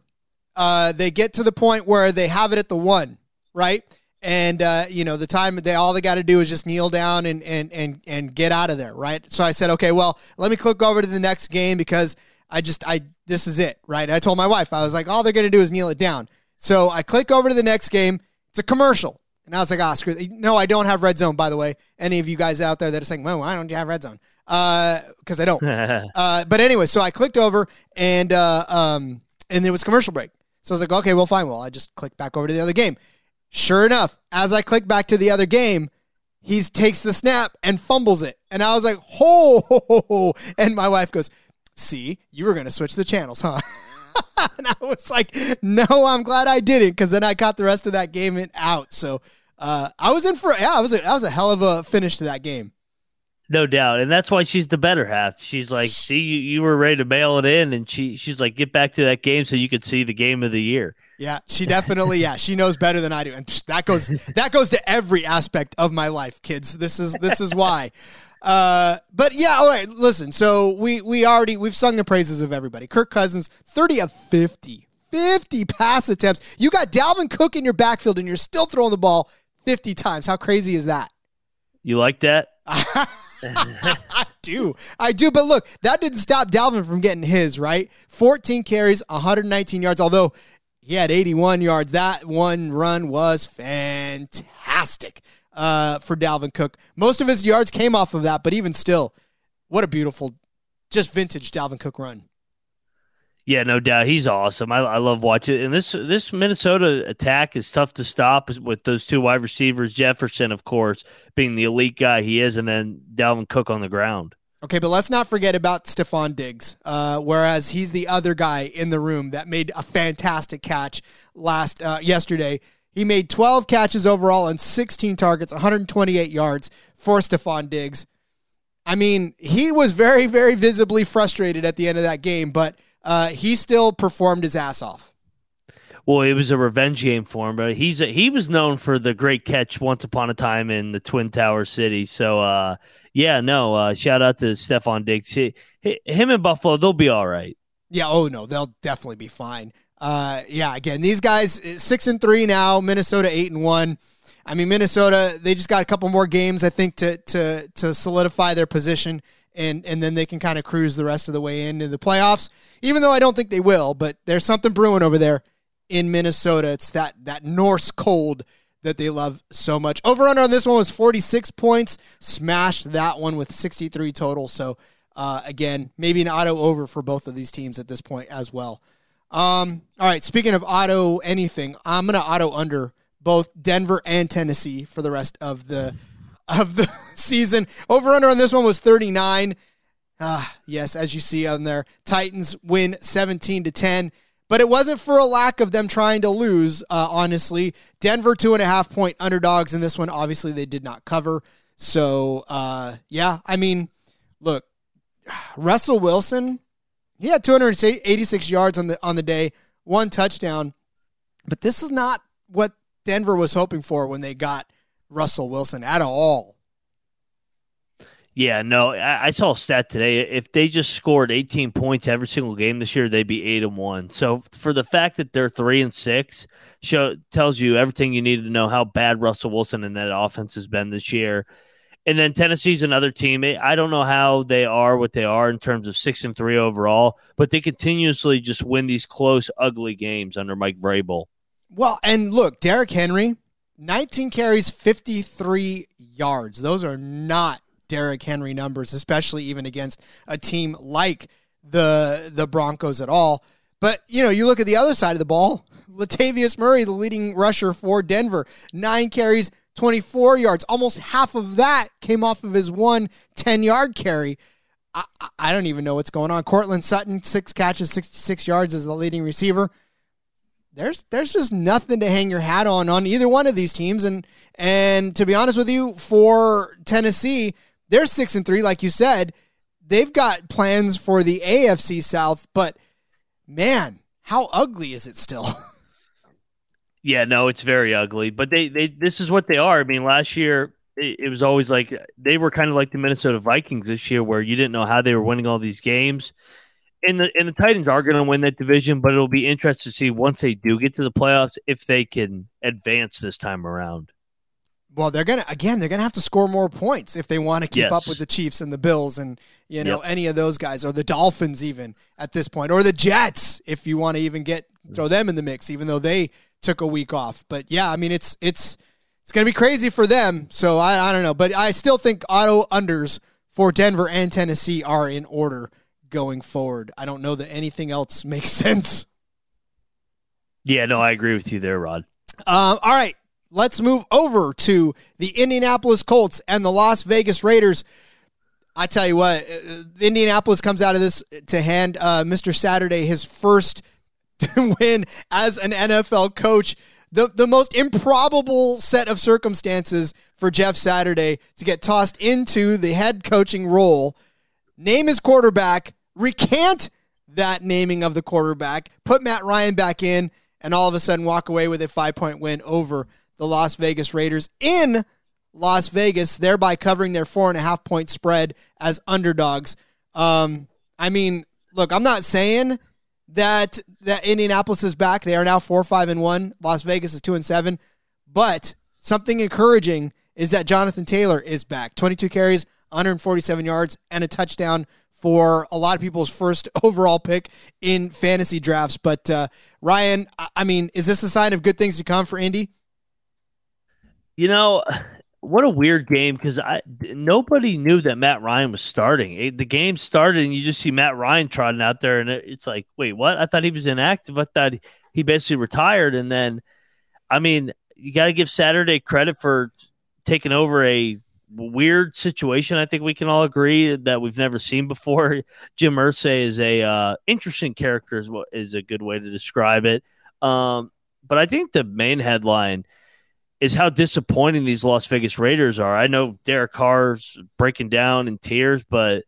uh, they get to the point where they have it at the one, right? And uh, you know, the time they all they got to do is just kneel down and and and and get out of there, right? So I said, okay, well, let me click over to the next game because I just I this is it, right? I told my wife I was like, all they're gonna do is kneel it down. So I click over to the next game. It's a commercial, and I was like, ah, screw. it. No, I don't have red zone. By the way, any of you guys out there that are saying, well, why don't you have red zone? Because I don't. [laughs] Uh, but anyway, so I clicked over and uh, um, and there was commercial break. So I was like, okay, well, fine. Well, I just clicked back over to the other game. Sure enough, as I click back to the other game, he takes the snap and fumbles it, and I was like, ho, ho, ho, ho. and my wife goes, "See, you were going to switch the channels, huh?" [laughs] and I was like, "No, I'm glad I didn't," because then I caught the rest of that game out. So uh, I was in for yeah, I was a, that was a hell of a finish to that game. No doubt, and that's why she's the better half. She's like, [sighs] "See, you, you were ready to mail it in," and she she's like, "Get back to that game so you could see the game of the year." Yeah, she definitely. Yeah, she knows better than I do, and that goes that goes to every aspect of my life, kids. This is this is why. [laughs] Uh, but yeah, all right. Listen, so we we already we've sung the praises of everybody. Kirk Cousins, thirty of 50. 50 pass attempts. You got Dalvin Cook in your backfield, and you're still throwing the ball fifty times. How crazy is that? You like that? [laughs] I do. I do. But look, that didn't stop Dalvin from getting his, right? 14 carries, 119 yards, although he had 81 yards. That one run was fantastic uh, for Dalvin Cook. Most of his yards came off of that, but even still, what a beautiful, just vintage Dalvin Cook run. Yeah, no doubt. He's awesome. I, I love watching. And this this Minnesota attack is tough to stop with those two wide receivers. Jefferson, of course, being the elite guy he is, and then Dalvin Cook on the ground. Okay, but let's not forget about Stefon Diggs. Uh, whereas he's the other guy in the room that made a fantastic catch last uh, yesterday. He made 12 catches overall on 16 targets, 128 yards for Stefon Diggs. I mean, he was very, very visibly frustrated at the end of that game, but uh, he still performed his ass off. Well, it was a revenge game for him, but he's a, he was known for the great catch once upon a time in the Twin Tower City. So, uh, yeah, no, uh, shout out to Stefon Diggs. He, him and Buffalo, they'll be all right. Yeah. Oh no, they'll definitely be fine. Uh, yeah. Again, these guys six and three now. Minnesota eight and one. I mean, Minnesota they just got a couple more games, I think, to to to solidify their position, and and then they can kind of cruise the rest of the way into the playoffs. Even though I don't think they will, but there's something brewing over there in Minnesota. It's that that Norse cold that they love so much. Over under on this one was 46 points. Smashed that one with 63 total. So uh, again, maybe an auto over for both of these teams at this point as well. Um, all right, speaking of auto anything, I'm gonna auto under both Denver and Tennessee for the rest of the of the [laughs] season. Over under on this one was 39. Ah, yes, as you see on there, Titans win 17 to 10. But it wasn't for a lack of them trying to lose, uh, honestly. Denver, two and a half point underdogs in this one. Obviously, they did not cover. So, uh, yeah, I mean, look, [sighs] Russell Wilson, he had 286 yards on the on the day, one touchdown. But this is not what Denver was hoping for when they got Russell Wilson at all. Yeah, no, I, I, saw a stat today. If they just scored 18 points every single game this year, they'd be eight and one. So for the fact that they're three and six, show tells you everything you need to know how bad Russell Wilson and that offense has been this year. And then Tennessee's another team. I don't know how they are what they are in terms of six and three overall, but they continuously just win these close, ugly games under Mike Vrabel. Well, and look, Derrick Henry, 19 carries, 53 yards. Those are not Derrick Henry numbers, especially even against a team like the the Broncos at all. But you know, you look at the other side of the ball. [laughs] Latavius Murray, the leading rusher for Denver, nine carries, 24 yards. Almost half of that came off of his one 10 yard carry. I, I don't even know what's going on. Courtland Sutton, six catches, 66 yards as the leading receiver. There's there's just nothing to hang your hat on on either one of these teams. And and to be honest with you, for Tennessee, they're six and three, like you said. They've got plans for the AFC South, but man, how ugly is it still? [laughs] yeah, no, it's very ugly. But they, they this is what they are. I mean, last year it, it was always like they were kind of like the Minnesota Vikings this year, where you didn't know how they were winning all these games. And the and the Titans are going to win that division, but it'll be interesting to see once they do get to the playoffs if they can advance this time around. Well, they're gonna again. They're gonna have to score more points if they want to keep yes. up with the Chiefs and the Bills and you know yep. any of those guys or the Dolphins even at this point or the Jets if you want to even get throw them in the mix, even though they took a week off. But yeah, I mean it's it's it's gonna be crazy for them. So I I don't know, but I still think auto unders for Denver and Tennessee are in order going forward. I don't know that anything else [laughs] makes sense. Yeah, no, I agree with you there, Rod. Um, all right, let's move over to the Indianapolis Colts and the Las Vegas Raiders. I tell you what, uh, Indianapolis comes out of this to hand uh, Mr. Saturday his first [laughs] win as an NFL coach. The, the most improbable set of circumstances for Jeff Saturday to get tossed into the head coaching role, name his quarterback, recant that naming of the quarterback, put Matt Ryan back in, and all of a sudden walk away with a five point win over the Las Vegas Raiders in Las Vegas, thereby covering their four and a half point spread as underdogs. Um, I mean, look, I'm not saying that that Indianapolis is back. They are now four, five, and one. Las Vegas is two and seven. But something encouraging is that Jonathan Taylor is back. 22 carries, 147 yards, and a touchdown for a lot of people's first [laughs] overall pick in fantasy drafts. But uh, Ryan, I mean, is this a sign of good things to come for Indy? You know, what a weird game because I nobody knew that Matt Ryan was starting. It, the game started and you just see Matt Ryan trotting out there, and it, it's like, wait, what? I thought he was inactive. I thought he basically retired, and then, I mean, you got to give Saturday credit for taking over a weird situation. I think we can all agree that we've never seen before. [laughs] Jim Irsay is a uh, interesting character, is what is a good way to describe it. Um, but I think the main headline is how disappointing these Las Vegas Raiders are. I know Derek Carr's breaking down in tears, but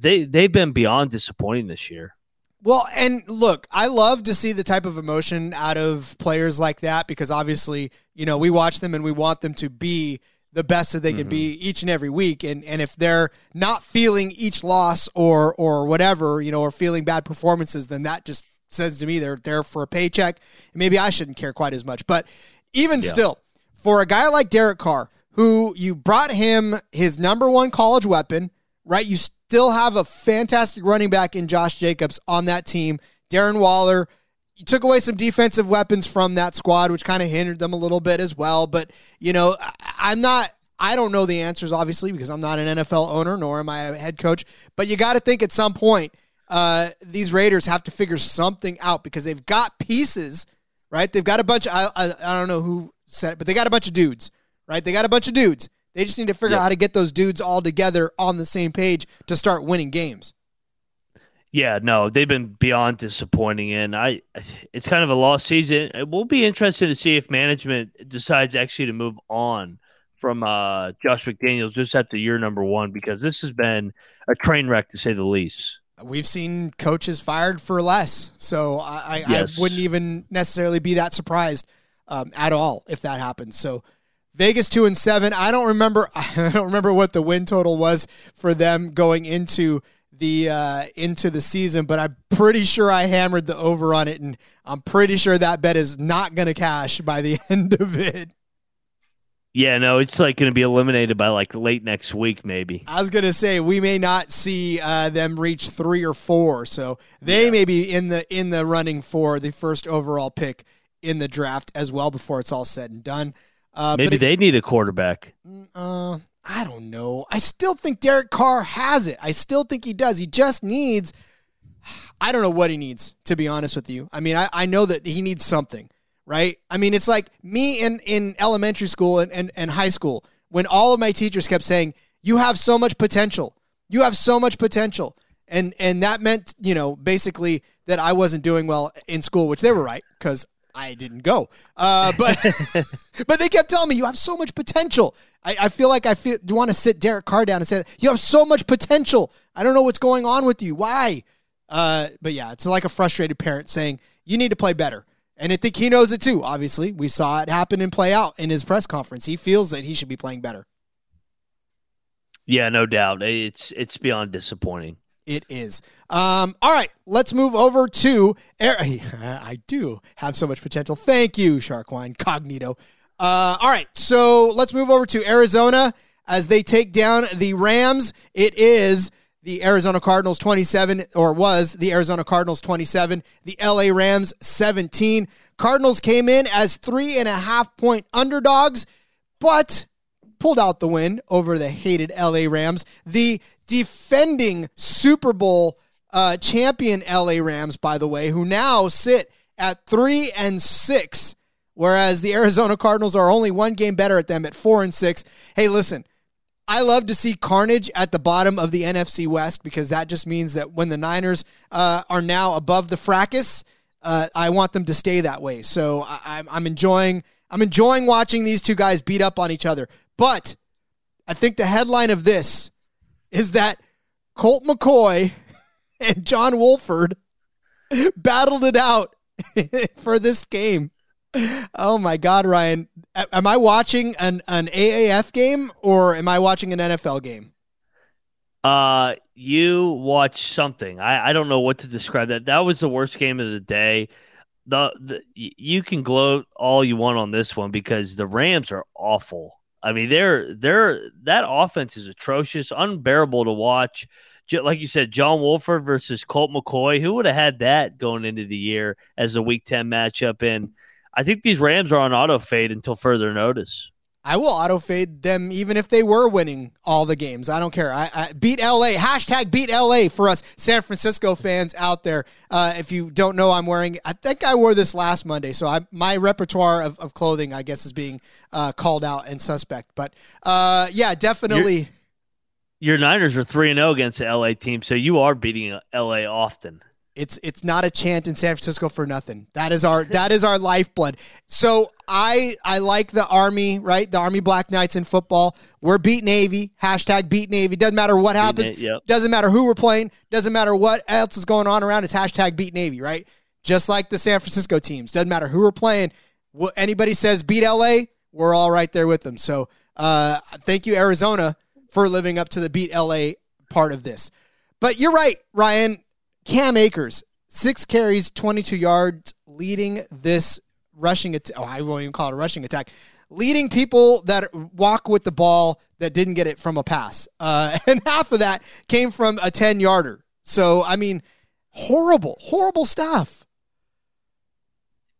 they they've been beyond disappointing this year. Well, and look, I love to see the type of emotion out of players like that because obviously, you know, we watch them and we want them to be the best that they can be mm-hmm. each and every week. And and if they're not feeling each loss or or whatever, you know, or feeling bad performances, then that just says to me they're there for a paycheck. Maybe I shouldn't care quite as much. But even Yeah. still, for a guy like Derek Carr, who you brought him his number one college weapon, right? You still have a fantastic running back in Josh Jacobs on that team. Darren Waller, you took away some defensive weapons from that squad, which kind of hindered them a little bit as well. But, you know, I- I'm not. I don't know the answers, obviously, because I'm not an NFL owner, nor am I a head coach. But you got to think at some point, uh, these Raiders have to figure something out because they've got pieces, right? They've got a bunch of, I, I, I don't know who said it, but they got a bunch of dudes, right? They got a bunch of dudes. They just need to figure Yep. out how to get those dudes all together on the same page to start winning games. Yeah, no, they've been beyond disappointing, and I, it's kind of a lost season. It will be interesting to see if management decides actually to move on from uh, Josh McDaniels just after year number one, because this has been a train wreck to say the least. We've seen coaches fired for less, so I, I, Yes. I wouldn't even necessarily be that surprised um, at all if that happens. So Vegas two and seven. I don't remember. [laughs] I don't remember what the win total was for them going into the uh, into the season, but I'm pretty sure I hammered the over on it, and I'm pretty sure that bet is not going to cash by the [laughs] end of it. Yeah, no, it's like going to be eliminated by like late next week, maybe. I was gonna say we may not see uh, them reach three or four, so they may be in the in the running for the first overall pick in the draft as well before it's all said and done. Uh, Maybe but they need a quarterback. uh, I don't know. I still think Derek Carr has it. I still think he does. He just needs. I don't know what he needs, to be honest with you. I mean, I, I know that he needs something, right? I mean, it's like me in, in elementary school and, and, and high school when all of my teachers kept saying, You have so much potential. You have so much potential. And and that meant, you know, basically that I wasn't doing well in school, which they were right, because I didn't go. Uh, but [laughs] but they kept telling me you have so much potential. I, I feel like I feel do want to sit Derek Carr down and say you have so much potential. I don't know what's going on with you. Why? Uh, but yeah, it's like a frustrated parent saying you need to play better. And I think he knows it too. Obviously, we saw it happen and play out in his press conference. He feels that he should be playing better. Yeah, no doubt. It's it's beyond disappointing. It is. Um, all right, let's move over to. [laughs] I do have so much potential. Thank you, Sharkwine Cognito. Uh, all right, so let's move over to Arizona as they take down the Rams. It is the Arizona Cardinals 27, or was the Arizona Cardinals 27, the LA Rams 17. Cardinals came in as three and a half point underdogs, but pulled out the win over the hated LA Rams. The defending Super Bowl uh, champion LA Rams, by the way, who now sit at three and six, whereas the Arizona Cardinals are only one game better at them at four and six. Hey, listen. I love to see carnage at the bottom of the NFC West because that just means that when the Niners uh, are now above the fracas, uh, I want them to stay that way. So I, I'm, I'm enjoying I'm enjoying watching these two guys beat up on each other. But I think the headline of this is that Colt McCoy and John Wolford battled it out [laughs] for this game. Oh my God, Ryan. Am I watching an, an AAF game or am I watching an NFL game? Uh, you watch something. I, I don't know what to describe that. That was the worst game of the day. The, the you can gloat all you want on this one because the Rams are awful. I mean, they're they're that offense is atrocious, unbearable to watch. J- Like you said, John Wolford versus Colt McCoy. Who would have had that going into the year as a Week Ten matchup? And I think these Rams are on auto fade until further notice. I will auto fade them even if they were winning all the games. I don't care. I, I beat LA. Hashtag beat LA for us San Francisco fans out there. Uh, if you don't know, I'm wearing. I think I wore this last Monday, so I, my repertoire of, of clothing, I guess, is being uh, called out and suspect. But uh, yeah, definitely. Your Niners are three and zero against the LA team, so you are beating LA often. It's it's not a chant in San Francisco for nothing. That is our that is our lifeblood. So I I like the Army, right? The Army Black Knights in football. We're beat Navy. Hashtag beat Navy. Doesn't matter what happens. it, yep. Doesn't matter who we're playing. Doesn't matter what else is going on around. It's hashtag beat Navy, right? Just like the San Francisco teams. Doesn't matter who we're playing. Anybody says beat LA, we're all right there with them. So uh, thank you, Arizona, for living up to the beat LA part of this. But you're right, Ryan. Cam Akers, six carries, 22 yards, leading this rushing attack. Oh, I won't even call it a rushing attack. Leading people that walk with the ball that didn't get it from a pass. Uh, [laughs] and half of that came from a 10 yarder. So, I mean, horrible, horrible stuff.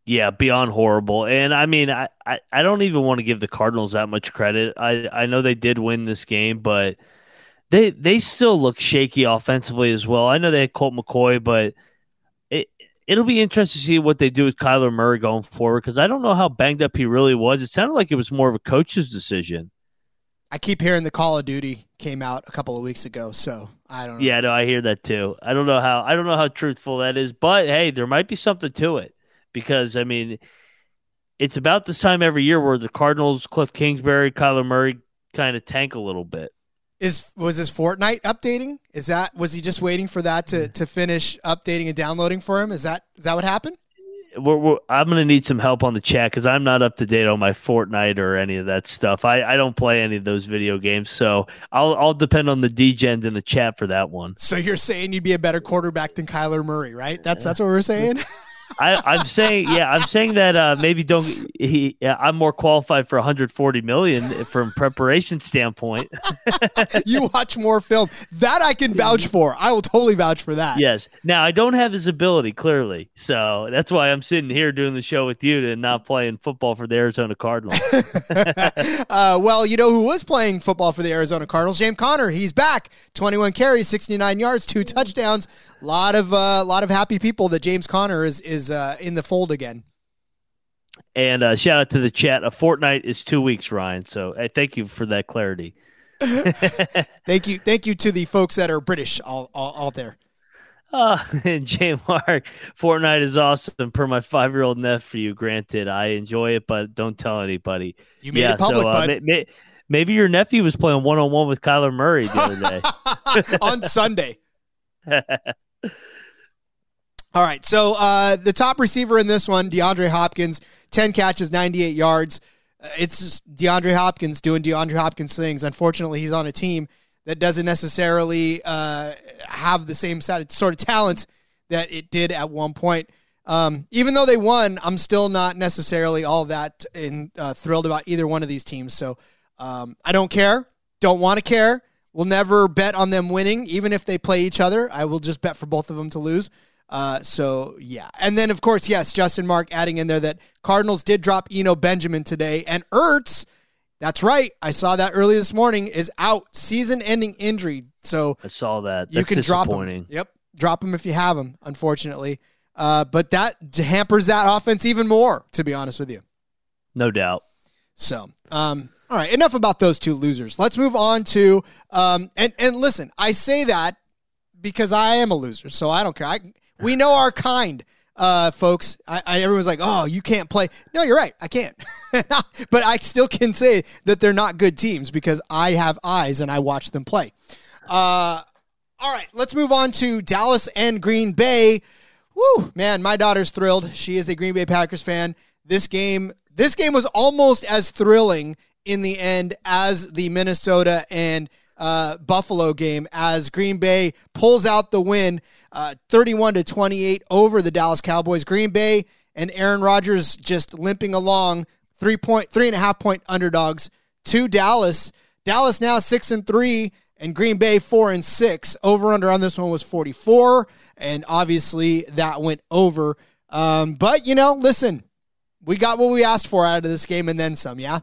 Yeah, beyond horrible. And I mean, I, I, I don't even want to give the Cardinals that much credit. I, I know they did win this game, but they they still look shaky offensively as well. I know they had Colt McCoy, but it it'll be interesting to see what they do with Kyler Murray going forward because I don't know how banged up he really was. It sounded like it was more of a coach's decision. I keep hearing the Call of Duty came out a couple of weeks ago, so I don't know. Yeah, no, I hear that too. I don't know how I don't know how truthful that is, but hey, there might be something to it because I mean, it's about this time every year where the Cardinals, Cliff Kingsbury, Kyler Murray kind of tank a little bit. Is was his Fortnite updating? Is that was he just waiting for that to to finish updating and downloading for him? Is that is that what happened? We're, we're, I'm going to need some help on the chat because I'm not up to date on my Fortnite or any of that stuff. I, I don't play any of those video games, so I'll I'll depend on the DGens in the chat for that one. So you're saying you'd be a better quarterback than Kyler Murray, right? That's that's what we're saying. [laughs] I, I'm saying, yeah, I'm saying that uh, maybe don't. He, yeah, I'm more qualified for 140 million from preparation standpoint. [laughs] you watch more film. That I can vouch for. I will totally vouch for that. yes. Now I don't have his ability clearly, so that's why I'm sitting here doing the show with you and not playing football for the Arizona Cardinals. [laughs] Uh, well, you know who was playing football for the Arizona Cardinals? James Conner. He's back. 21 carries, 69 yards, two touchdowns. A lot of uh, lot of happy people that James Conner is is uh, in the fold again. and uh, shout out to the chat. A fortnight is two weeks, Ryan. So hey, thank you for that clarity. [laughs] Thank you, thank you to the folks that are British all all, all there. Uh, [laughs] and J Mark, Fortnite is awesome. Per my five year old nephew, granted, I enjoy it, but don't tell anybody. You made it public, so, uh, bud. may- may- maybe your nephew was playing one on one with Kyler Murray the other day. [laughs] on Sunday. All right. So uh, the top receiver in this one, DeAndre Hopkins, 10 catches, 98 yards. Uh, it's just DeAndre Hopkins doing DeAndre Hopkins things. Unfortunately, he's on a team that doesn't necessarily uh, have the same sort of- talent that it did at one point. Um, even though they won, I'm still not necessarily all that in, uh, thrilled about either one of these teams. So um, I don't care. Don't want to care. We'll never bet on them winning, even if they play each other. I will just bet for both of them to lose. Uh, so yeah, and then of course, yes, Justin Mark adding in there that Cardinals did drop Eno Benjamin today, and Ertz. That's right. I saw that early this morning. Is out, season-ending injury. So I saw that. That's you can drop him. Yep, drop him if you have him. Unfortunately, uh, but that hampers that offense even more. To be honest with you. No doubt. So, um, all right, enough about those two losers. Let's move on to um, and and listen. I say that because I am a loser, so I don't care. I, we know our kind, uh, folks. I, I, everyone's like, "Oh, you can't play." No, you're right. I can't, [laughs] but I still can say that they're not good teams because I have eyes and I watch them play. Uh, all right, let's move on to Dallas and Green Bay. Woo, man, my daughter's thrilled. She is a Green Bay Packers fan. This game, this game was almost as thrilling in the end as the Minnesota and uh, Buffalo game as Green Bay pulls out the win, uh, 31 to 28 over the Dallas Cowboys. Green Bay and Aaron Rodgers just limping along, three point, three and a half point underdogs to Dallas. Dallas now six and three, and Green Bay four and six. Over under on this one was 44, and obviously that went over. Um, but you know, listen, we got what we asked for out of this game and then some. Yeah.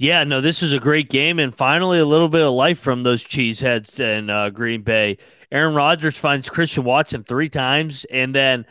Yeah, no, this is a great game, and finally a little bit of life from those cheeseheads in uh, Green Bay. Aaron Rodgers finds Christian Watson three times, and then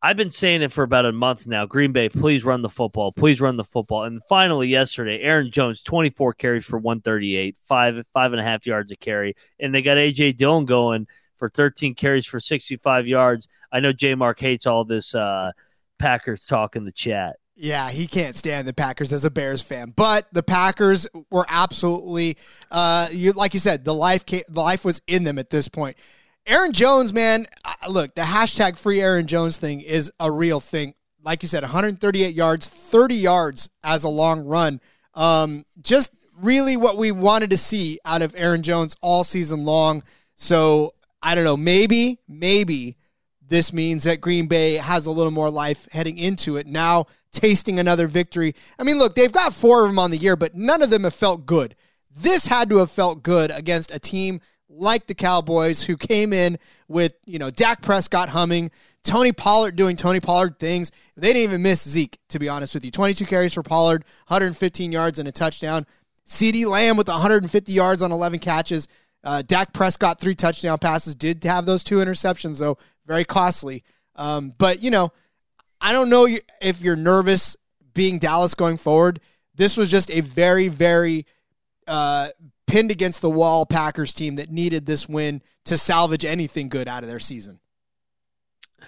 I've been saying it for about a month now. Green Bay, please run the football, please run the football. And finally, yesterday, Aaron Jones, twenty four carries for one thirty eight, five five and a half yards a carry, and they got AJ Dillon going for 13 carries for 65 yards. I know J Mark hates all this uh, Packers talk in the chat. Yeah, he can't stand the Packers as a Bears fan, but the Packers were absolutely, uh, you like you said, the life ca- the life was in them at this point. Aaron Jones, man, look, the hashtag free Aaron Jones thing is a real thing. Like you said, 138 yards, 30 yards as a long run. Um, just really what we wanted to see out of Aaron Jones all season long. So I don't know, maybe, maybe this means that Green Bay has a little more life heading into it now, tasting another victory. I mean, look, they've got four of them on the year, but none of them have felt good. This had to have felt good against a team like the Cowboys who came in with, you know, Dak Prescott humming, Tony Pollard doing Tony Pollard things. They didn't even miss Zeke, to be honest with you. 22 carries for Pollard, 115 yards and a touchdown. CeeDee Lamb with 150 yards on 11 catches. Uh, Dak Prescott, three touchdown passes, did have those two interceptions, though, very costly. Um, but, you know, I don't know if you're nervous being Dallas going forward. This was just a very, very uh, pinned against the wall Packers team that needed this win to salvage anything good out of their season.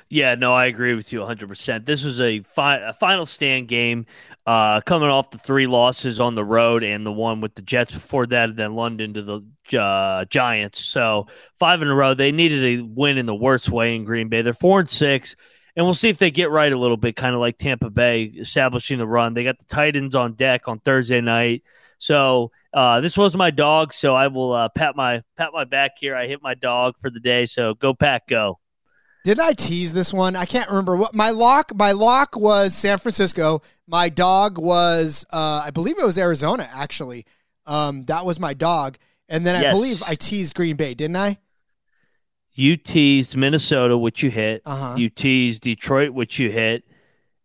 Yeah, no, I agree with you 100%. This was a, fi- a final stand game uh, coming off the three losses on the road and the one with the Jets before that, and then London to the uh, Giants. So five in a row. They needed a win in the worst way in Green Bay. They're four and six, and we'll see if they get right a little bit, kind of like Tampa Bay establishing the run. They got the Titans on deck on Thursday night. So uh, this was my dog. So I will uh, pat my pat my back here. I hit my dog for the day. So go pack, go. Did I tease this one? I can't remember what my lock. My lock was San Francisco. My dog was, uh, I believe it was Arizona. Actually, um, that was my dog. And then I believe I teased Green Bay, didn't I? You teased Minnesota, which you hit. Uh-huh. You teased Detroit, which you hit,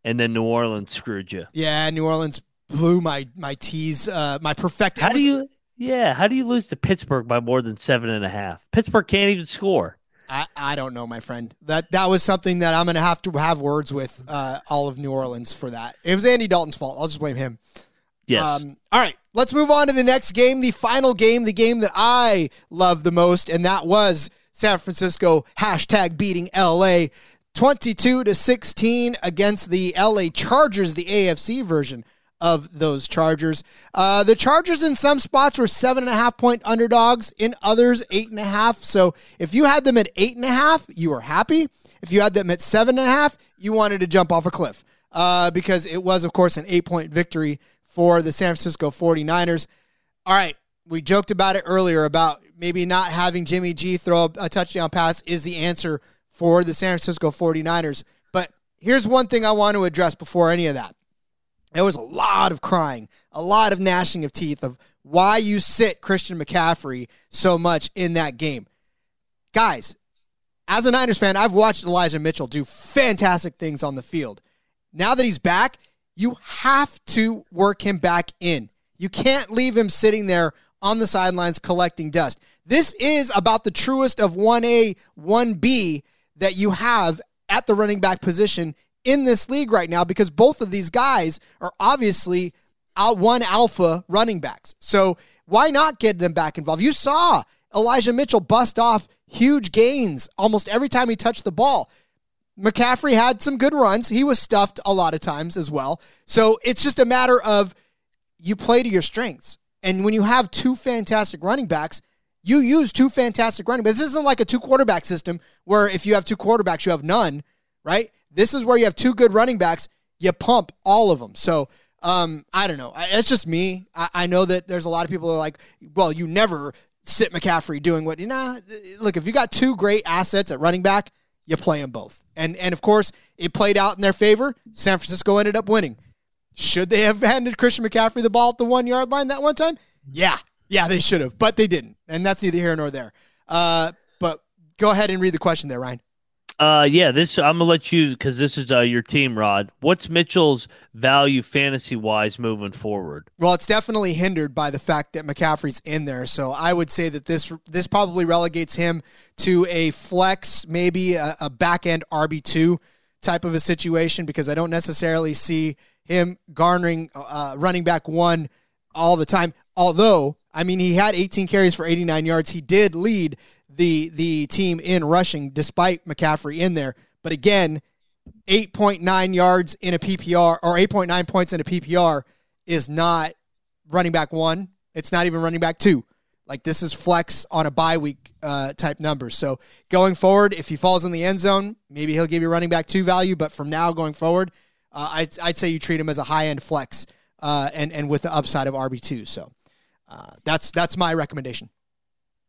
and then New Orleans screwed you. Yeah, New Orleans blew my my tease, uh, my perfect. How it do you? Yeah, how do you lose to Pittsburgh by more than seven and a half? Pittsburgh can't even score. I, I don't know, my friend. That that was something that I'm going to have to have words with uh, all of New Orleans for that. It was Andy Dalton's fault. I'll just blame him. Yes. Um, all right, let's move on to the next game, the final game, the game that I love the most, and that was San Francisco hashtag beating LA 22 to 16 against the LA Chargers, the AFC version of those Chargers. Uh, the Chargers in some spots were seven and a half point underdogs, in others eight and a half. So if you had them at eight and a half, you were happy. If you had them at seven and a half, you wanted to jump off a cliff uh, because it was, of course, an eight point victory for the San Francisco 49ers. All right, we joked about it earlier about maybe not having Jimmy G throw a, touchdown pass is the answer for the San Francisco 49ers. But here's one thing I want to address before any of that. There was a lot of crying, a lot of gnashing of teeth of why you sit Christian McCaffrey so much in that game. Guys, as a Niners fan, I've watched Elijah Mitchell do fantastic things on the field. Now that he's back, you have to work him back in. You can't leave him sitting there on the sidelines collecting dust. This is about the truest of 1A, 1B that you have at the running back position in this league right now because both of these guys are obviously one alpha running backs. So why not get them back involved? You saw Elijah Mitchell bust off huge gains almost every time he touched the ball. McCaffrey had some good runs. He was stuffed a lot of times as well. So it's just a matter of you play to your strengths. And when you have two fantastic running backs, you use two fantastic running backs. This isn't like a two quarterback system where if you have two quarterbacks, you have none, right? This is where you have two good running backs, you pump all of them. So um, I don't know. It's just me. I, I know that there's a lot of people who are like, well, you never sit McCaffrey doing what, you know, look, if you got two great assets at running back, you play them both. And and of course, it played out in their favor. San Francisco ended up winning. Should they have handed Christian McCaffrey the ball at the one yard line that one time? Yeah, yeah, they should have, but they didn't, and that's neither here nor there. Uh, but go ahead and read the question there, Ryan. Uh, yeah, this I'm gonna let you because this is uh, your team, Rod. What's Mitchell's value fantasy wise moving forward? Well, it's definitely hindered by the fact that McCaffrey's in there. So I would say that this this probably relegates him to a flex, maybe a, a back end RB two type of a situation because I don't necessarily see him garnering uh, running back one all the time. Although I mean, he had 18 carries for 89 yards. He did lead the the team in rushing despite McCaffrey in there. But again, 8.9 yards in a PPR or 8.9 points in a PPR is not running back one. It's not even running back two. Like this is flex on a bye week uh, type number. So going forward, if he falls in the end zone, maybe he'll give you running back two value. But from now going forward, uh, I'd, I'd say you treat him as a high end flex uh, and and with the upside of RB two. So uh, that's that's my recommendation.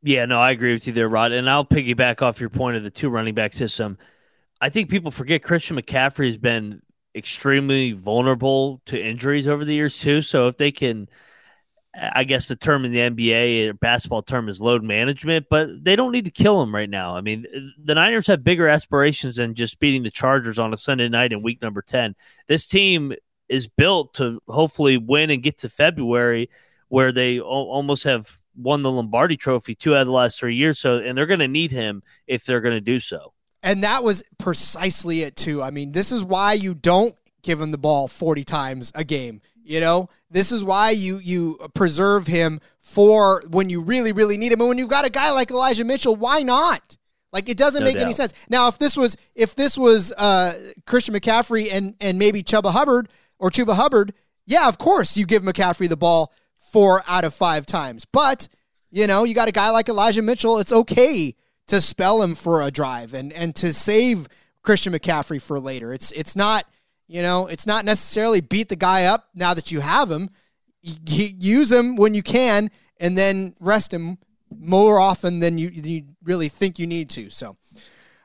Yeah, no, I agree with you there, Rod. And I'll piggyback off your point of the two running back system. I think people forget Christian McCaffrey has been extremely vulnerable to injuries over the years too. So if they can I guess the term in the NBA or uh, basketball term is load management, but they don't need to kill him right now. I mean, uh, the Niners have bigger aspirations than just beating the Chargers on a Sunday night in week number 10. This team is built to hopefully win and get to February where they o- almost have won the Lombardi trophy two out of the last three years. So, and they're going to need him if they're going to do so. And that was precisely it, too. I mean, this is why you don't give him the ball 40 times a game. You know, this is why you you preserve him for when you really really need him. And when you've got a guy like Elijah Mitchell, why not? Like it doesn't no make doubt. any sense. Now, if this was if this was uh, Christian McCaffrey and and maybe Chuba Hubbard or Chuba Hubbard, yeah, of course you give McCaffrey the ball four out of five times. But you know, you got a guy like Elijah Mitchell. It's okay to spell him for a drive and and to save Christian McCaffrey for later. It's it's not you know, it's not necessarily beat the guy up now that you have him. Use him when you can, and then rest him more often than you, you really think you need to. So,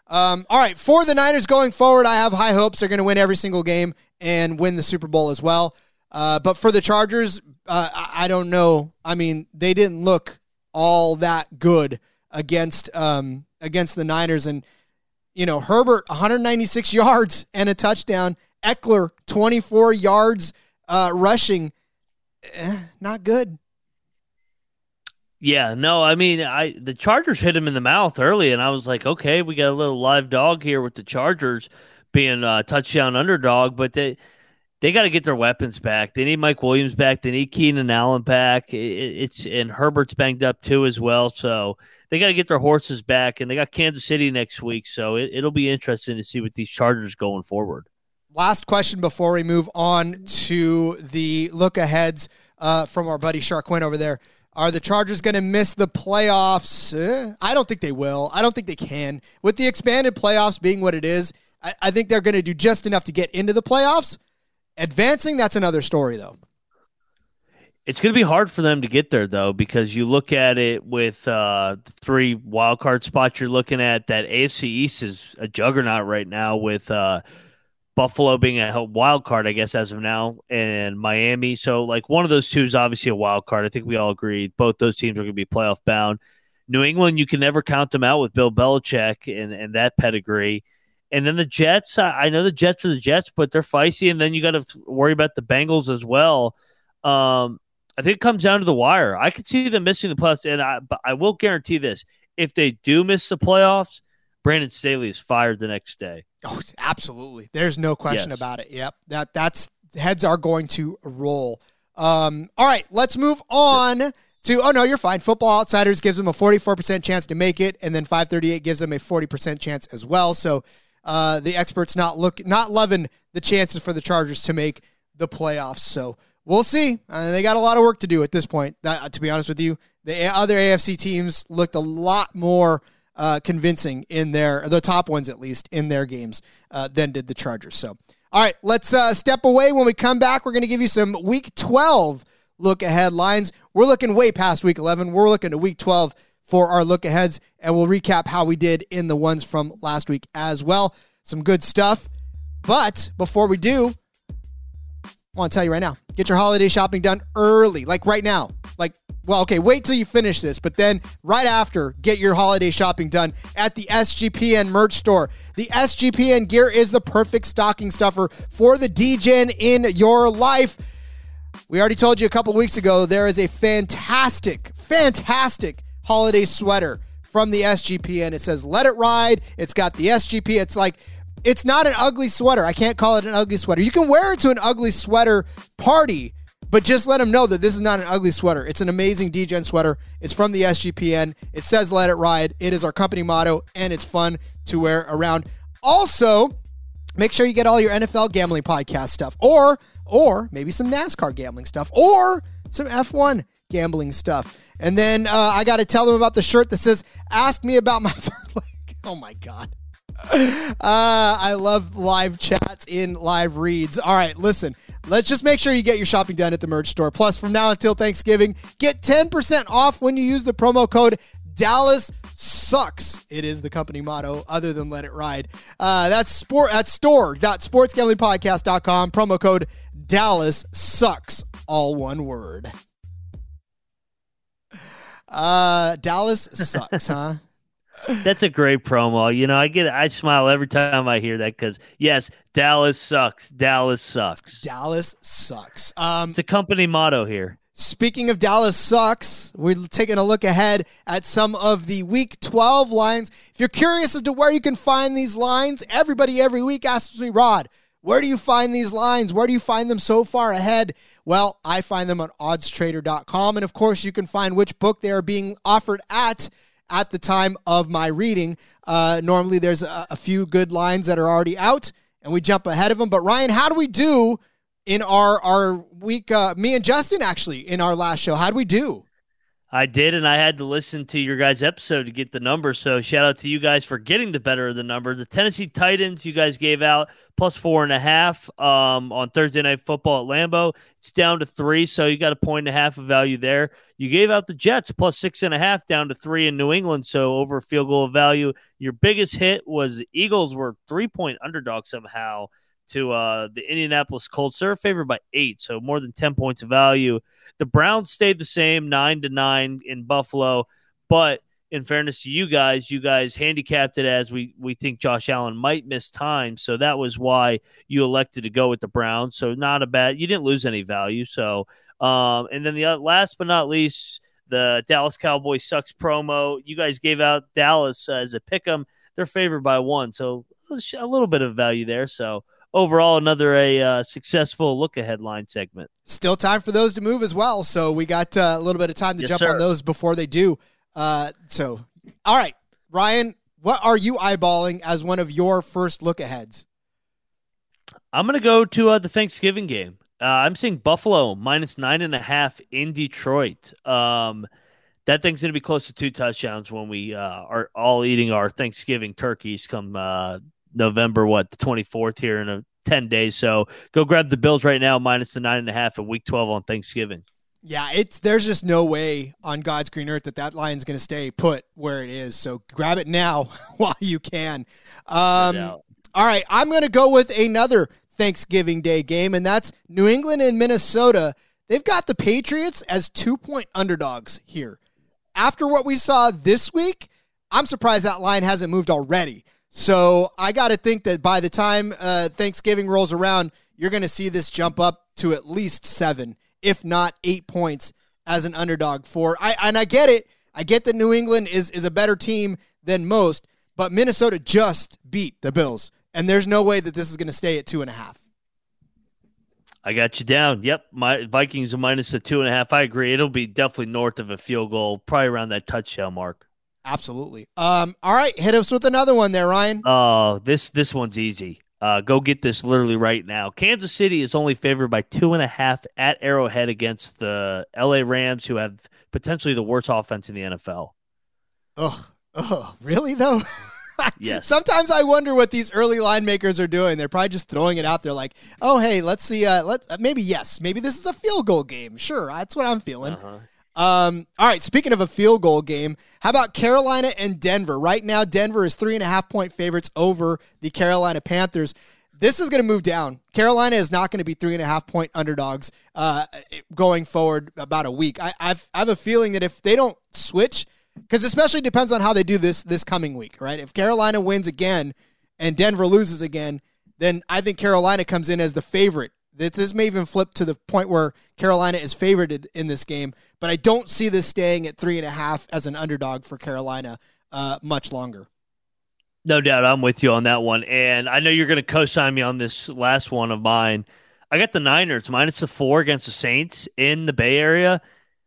um, all right, for the Niners going forward, I have high hopes they're going to win every single game and win the Super Bowl as well. Uh, but for the Chargers, uh, I, I, don't know. I mean, they didn't look all that good against um, against the Niners, and you know Herbert 196 yards and a touchdown Ekeler, 24 yards uh, rushing. Eh, not good. Yeah, no, I mean, I the Chargers hit him in the mouth early, and I was like, okay, we got a little live dog here with the Chargers being a touchdown underdog, but they they got to get their weapons back. They need Mike Williams back. They need Keenan Allen back. It, it's and Herbert's banged up too as well, so they got to get their horses back. And they got Kansas City next week, so it, it'll be interesting to see what these Chargers going forward last question before we move on to the look aheads uh, from our buddy Shark Quinn over there. Are the Chargers going to miss the playoffs? Eh, I don't think they will. I don't think they can. With the expanded playoffs being what it is, I, I think they're going to do just enough to get into the playoffs. Advancing, that's another story, though. It's going to be hard for them to get there, though, because you look at it with uh, three wild card spots you're looking at. That AFC East is a juggernaut right now with uh, Buffalo being a wild card, I guess, as of now, and Miami. So, like, one of those two is obviously a wild card. I think we all agree both those teams are going to be playoff bound. New England, you can never count them out with Bill Belichick and, and that pedigree. And then the Jets, I, know the Jets are the Jets, but they're feisty. And then you got to worry about the Bengals as well. Um, I think it comes down to the wire. I could see them missing the playoffs, and I, but I will guarantee this: if they do miss the playoffs, Brandon Staley is fired the next day. Oh, absolutely. There's no question yes. about it. Yep. That that's heads are going to roll. Um, all right, let's move on to oh no, you're fine. Football Outsiders gives them a 44% chance to make it, and then 538 gives them a 40% chance as well. So uh, the experts not look not loving the chances for the Chargers to make the playoffs. So we'll see. Uh, they got a lot of work to do at this point. That, to be honest with you, the other AFC teams looked a lot more uh, convincing in their the top ones at least in their games uh, than did the Chargers. So, all right, let's uh, step away. When we come back, we're going to give you some Week 12 look ahead lines. We're looking way past Week 11. We're looking to Week 12 for our look aheads, and we'll recap how we did in the ones from last week as well. Some good stuff. But before we do, I want to tell you right now get your holiday shopping done early, like right now. Like well, okay, wait till you finish this, but then right after, get your holiday shopping done at the SGPN merch store. The SGPN gear is the perfect stocking stuffer for the DGen in your life. We already told you a couple weeks ago there is a fantastic, fantastic holiday sweater from the SGPN. It says "Let It Ride." It's got the SGP. It's like it's not an ugly sweater. I can't call it an ugly sweater. You can wear it to an ugly sweater party But just let them know that this is not an ugly sweater. It's an amazing DGen sweater. It's from the SGPN. It says "Let It Ride." It is our company motto, and it's fun to wear around. Also, make sure you get all your NFL gambling podcast stuff, or or maybe some NASCAR gambling stuff, or some F1 gambling stuff. And then uh, I got to tell them about the shirt that says "Ask me about my [laughs] third leg." Oh my god. Uh, [laughs] I love live chats in live reads. All right, listen. Let's just make sure you get your shopping done at the merch store. Plus, from now until Thanksgiving, get 10% off when you use the promo code Dallas sucks. It is the company motto, other than let it ride. Uh, that's sport at store.sportsgamblingpodcast.com. Promo code Dallas sucks. All one word. Uh, Dallas [laughs] sucks, huh? That's a great promo. You know, I get I smile every time I hear that because yes, Dallas sucks. Dallas sucks. Dallas sucks. Um, It's a company motto here. Speaking of Dallas sucks, we're taking a look ahead at some of the week 12 lines. If you're curious as to where you can find these lines, everybody every week asks me, Rod, where do you find these lines? Where do you find them so far ahead? Well, I find them on oddstrader.com. And of course, you can find which book they are being offered at at the time of my reading. Uh, normally, there's a, a few good lines that are already out, and we jump ahead of them. But Ryan, how do we do in our our week? Uh, me and Justin actually in our last show. How do we do? I did, and I had to listen to your guys' episode to get the number. So shout out to you guys for getting the better of the number. The Tennessee Titans, you guys gave out plus four and a half um, on Thursday Night Football at Lambeau. It's down to three, so you got a point and a half of value there. You gave out the Jets plus six and a half down to three in New England, so over field goal of value. Your biggest hit was Eagles were three point underdog somehow to uh, the Indianapolis Colts. They're favored by eight, so more than 10 points of value. The Browns stayed the same, nine to nine in Buffalo. But in fairness to you guys, you guys handicapped it as we, we think Josh Allen might miss time. So that was why you elected to go with the Browns. So not a bad, you didn't lose any value. So, um, and then the uh, last but not least, the Dallas Cowboys sucks promo. You guys gave out Dallas as a pick 'em. They're favored by one. So a little bit of value there. So, overall another a uh, successful look ahead line segment. Still time for those to move as well. So we got uh, a little bit of time to Yes, jump sir. on those before they do. Uh, so, all right, Ryan, what are you eyeballing as one of your first look aheads? I'm going to go to uh, the Thanksgiving game. Uh, I'm seeing Buffalo minus nine and a half in Detroit. Um, that thing's going to be close to two touchdowns when we uh, are all eating our Thanksgiving turkeys come uh, November, what, the 24th here in a 10 days. So go grab the Bills right now, minus the nine and a half at week 12 on Thanksgiving. Yeah, it's there's just no way on God's green earth that that line's going to stay put where it is. So grab it now [laughs] while you can. Um, doubt. all right, I'm going to go with another Thanksgiving Day game, and that's New England and Minnesota. They've got the Patriots as two point underdogs here. After what we saw this week, I'm surprised that line hasn't moved already. So I got to think that by the time uh, Thanksgiving rolls around, you're going to see this jump up to at least seven, if not eight points as an underdog for. I and I get it. I get that New England is is a better team than most, but Minnesota just beat the Bills, and there's no way that this is going to stay at two and a half. I got you down. Yep, my Vikings are minus the two and a half. I agree. It'll be definitely north of a field goal, probably around that touchdown mark. Absolutely. Um. All right, hit us with another one there, Ryan. Oh, this this one's easy. Uh, go get this literally right now. Kansas City is only favored by two and a half at Arrowhead against the LA Rams, who have potentially the worst offense in the NFL. Ugh. Ugh. Really though? [laughs] Yes. Sometimes I wonder what these early line makers are doing. They're probably just throwing it out there, like, "Oh, hey, let's see. Uh, let's uh, maybe yes, maybe this is a field goal game. Sure, that's what I'm feeling." Uh-huh. Um, all right. Speaking of a field goal game, how about Carolina and Denver? Right now, Denver is three and a half point favorites over the Carolina Panthers. This is going to move down. Carolina is not going to be three and a half point underdogs uh, going forward about a week. I, I've, I have a feeling that if they don't switch, because especially depends on how they do this this coming week, right? If Carolina wins again and Denver loses again, then I think Carolina comes in as the favorite. This, may even flip to the point where Carolina is favored in this game, but I don't see this staying at three and a half as an underdog for Carolina uh, much longer. No doubt, I'm with you on that one, and I know you're going to co-sign me on this last one of mine. I got the Niners minus the four against the Saints in the Bay Area.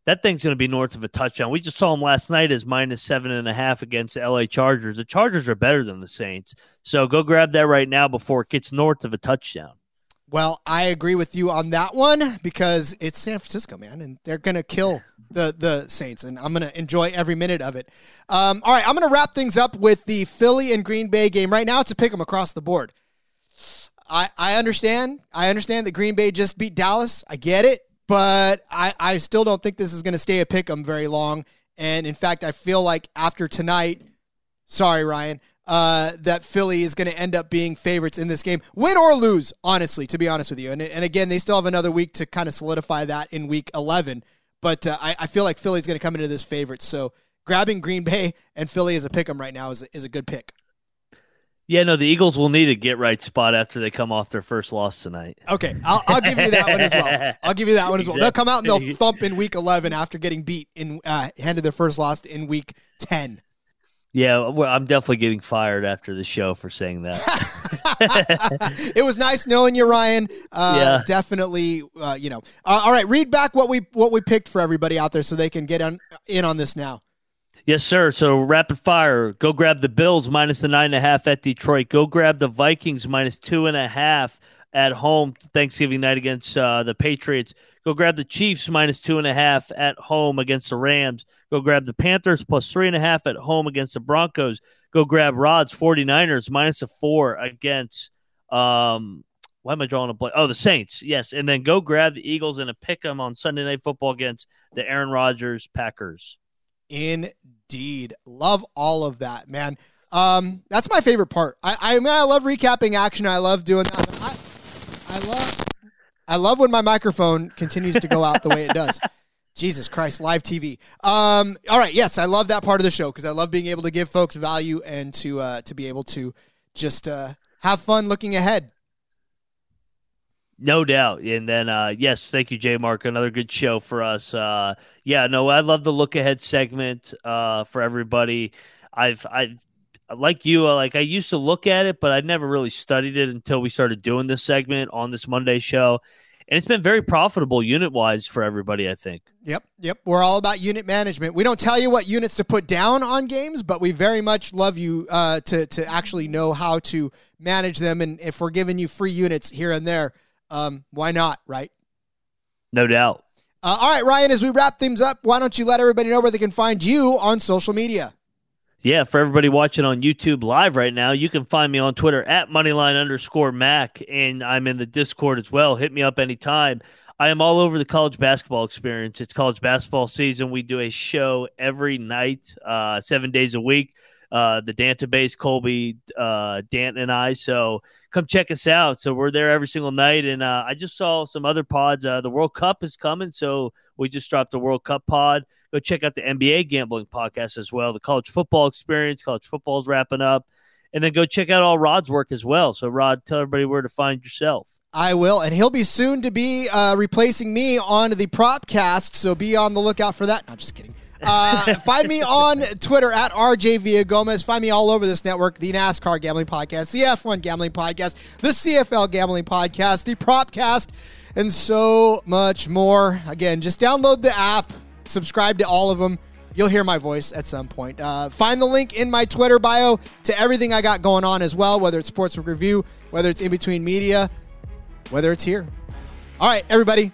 That thing's going to be north of a touchdown. We just saw them last night as minus seven and a half against the LA Chargers. The Chargers are better than the Saints. So go grab that right now before it gets north of a touchdown. Well, I agree with you on that one because it's San Francisco, man, and they're to kill the the Saints, and I'm to enjoy every minute of it. Um, all right, I'm to wrap things up with the Philly and Green Bay game. Right now, it's a pick 'em across the board. I, I understand. I understand that Green Bay just beat Dallas. I get it, but I, I still don't think this is to stay a pick 'em very long. And in fact, I feel like after tonight, sorry, Ryan, uh, that Philly is going to end up being favorites in this game, win or lose, honestly, to be honest with you. And, and again, they still have another week to kind of solidify that in week 11. But uh, I, I feel like Philly's going to come into this favorite. So grabbing Green Bay and Philly as a pick 'em right now is, is a good pick. Yeah, no, the Eagles will need a get right spot after they come off their first loss tonight. Okay, I'll, I'll give you that one as well. [laughs] I'll give you that one as well. They'll come out and they'll [laughs] thump in week 11 after getting beat in uh, handed their first loss in week 10. Yeah, well, I'm definitely getting fired after the show for saying that. [laughs] it was nice knowing you, Ryan. Uh, Yeah. definitely. Uh, you know. Uh, all right, read back what we what we picked for everybody out there so they can get on, in on this now. Yes, sir. So rapid fire. Go grab the Bills minus the nine and a half at Detroit. Go grab the Vikings minus two and a half at home Thanksgiving night against uh, the Patriots. Go grab the Chiefs minus two and a half at home against the Rams. Go grab the Panthers plus three and a half at home against the Broncos. Go grab Rod's 49ers minus a four against um why am I drawing a blank? Oh, the Saints. Yes. And then go grab the Eagles and a pick them on Sunday night football against the Aaron Rodgers Packers. Indeed, love all of that, man. Um, that's my favorite part. I, I mean, I love recapping action. I love doing that. I, I love, I love when my microphone continues to go out the way it does. [laughs] Jesus Christ, live TV. Um, all right, yes, I love that part of the show because I love being able to give folks value and to uh, to be able to just uh, have fun looking ahead. No doubt. And then, uh, yes, thank you, J Mark. Another good show for us. Uh, yeah, no, I love the look ahead segment uh, for everybody. I've, I've, like you, uh, like I used to look at it, but I never really studied it until we started doing this segment on this Monday show. And it's been very profitable unit wise for everybody, I think. Yep, yep. We're all about unit management. We don't tell you what units to put down on games, but we very much love you uh, to to actually know how to manage them. And if we're giving you free units here and there, um, why not, right? No doubt. Uh, all right, Ryan. As we wrap things up, why don't you let everybody know where they can find you on social media? Yeah, for everybody watching on YouTube live right now, you can find me on Twitter at moneyline underscore Mac, and I'm in the Discord as well. Hit me up anytime. I am all over the college basketball experience. It's college basketball season. We do a show every night, uh, seven days a week. Uh, the database, Colby, uh, Danton, and I. So come check us out. So we're there every single night. And uh, I just saw some other pods. Uh, the World Cup is coming. So we just dropped the World Cup pod. Go check out the NBA gambling podcast as well. The college football experience. College football is wrapping up. And then go check out all Rod's work as well. So, Rod, tell everybody where to find yourself. I will, and he'll be soon to be uh, replacing me on the Propcast. So be on the lookout for that. No, I'm just kidding. Uh, [laughs] find me on Twitter at RJ Gomez. Find me all over this network: the NASCAR Gambling Podcast, the F1 Gambling Podcast, the CFL Gambling Podcast, the Propcast, and so much more. Again, just download the app, subscribe to all of them. You'll hear my voice at some point. Uh, find the link in my Twitter bio to everything I got going on as well, whether it's Sports Review, whether it's in between media, whether it's here. All right, everybody.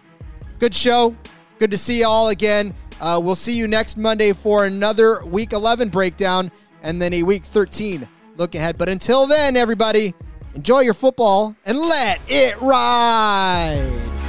Good show. Good to see you all again. Uh, we'll see you next Monday for another Week 11 breakdown and then a Week 13 look ahead. But until then, everybody, enjoy your football and let it ride.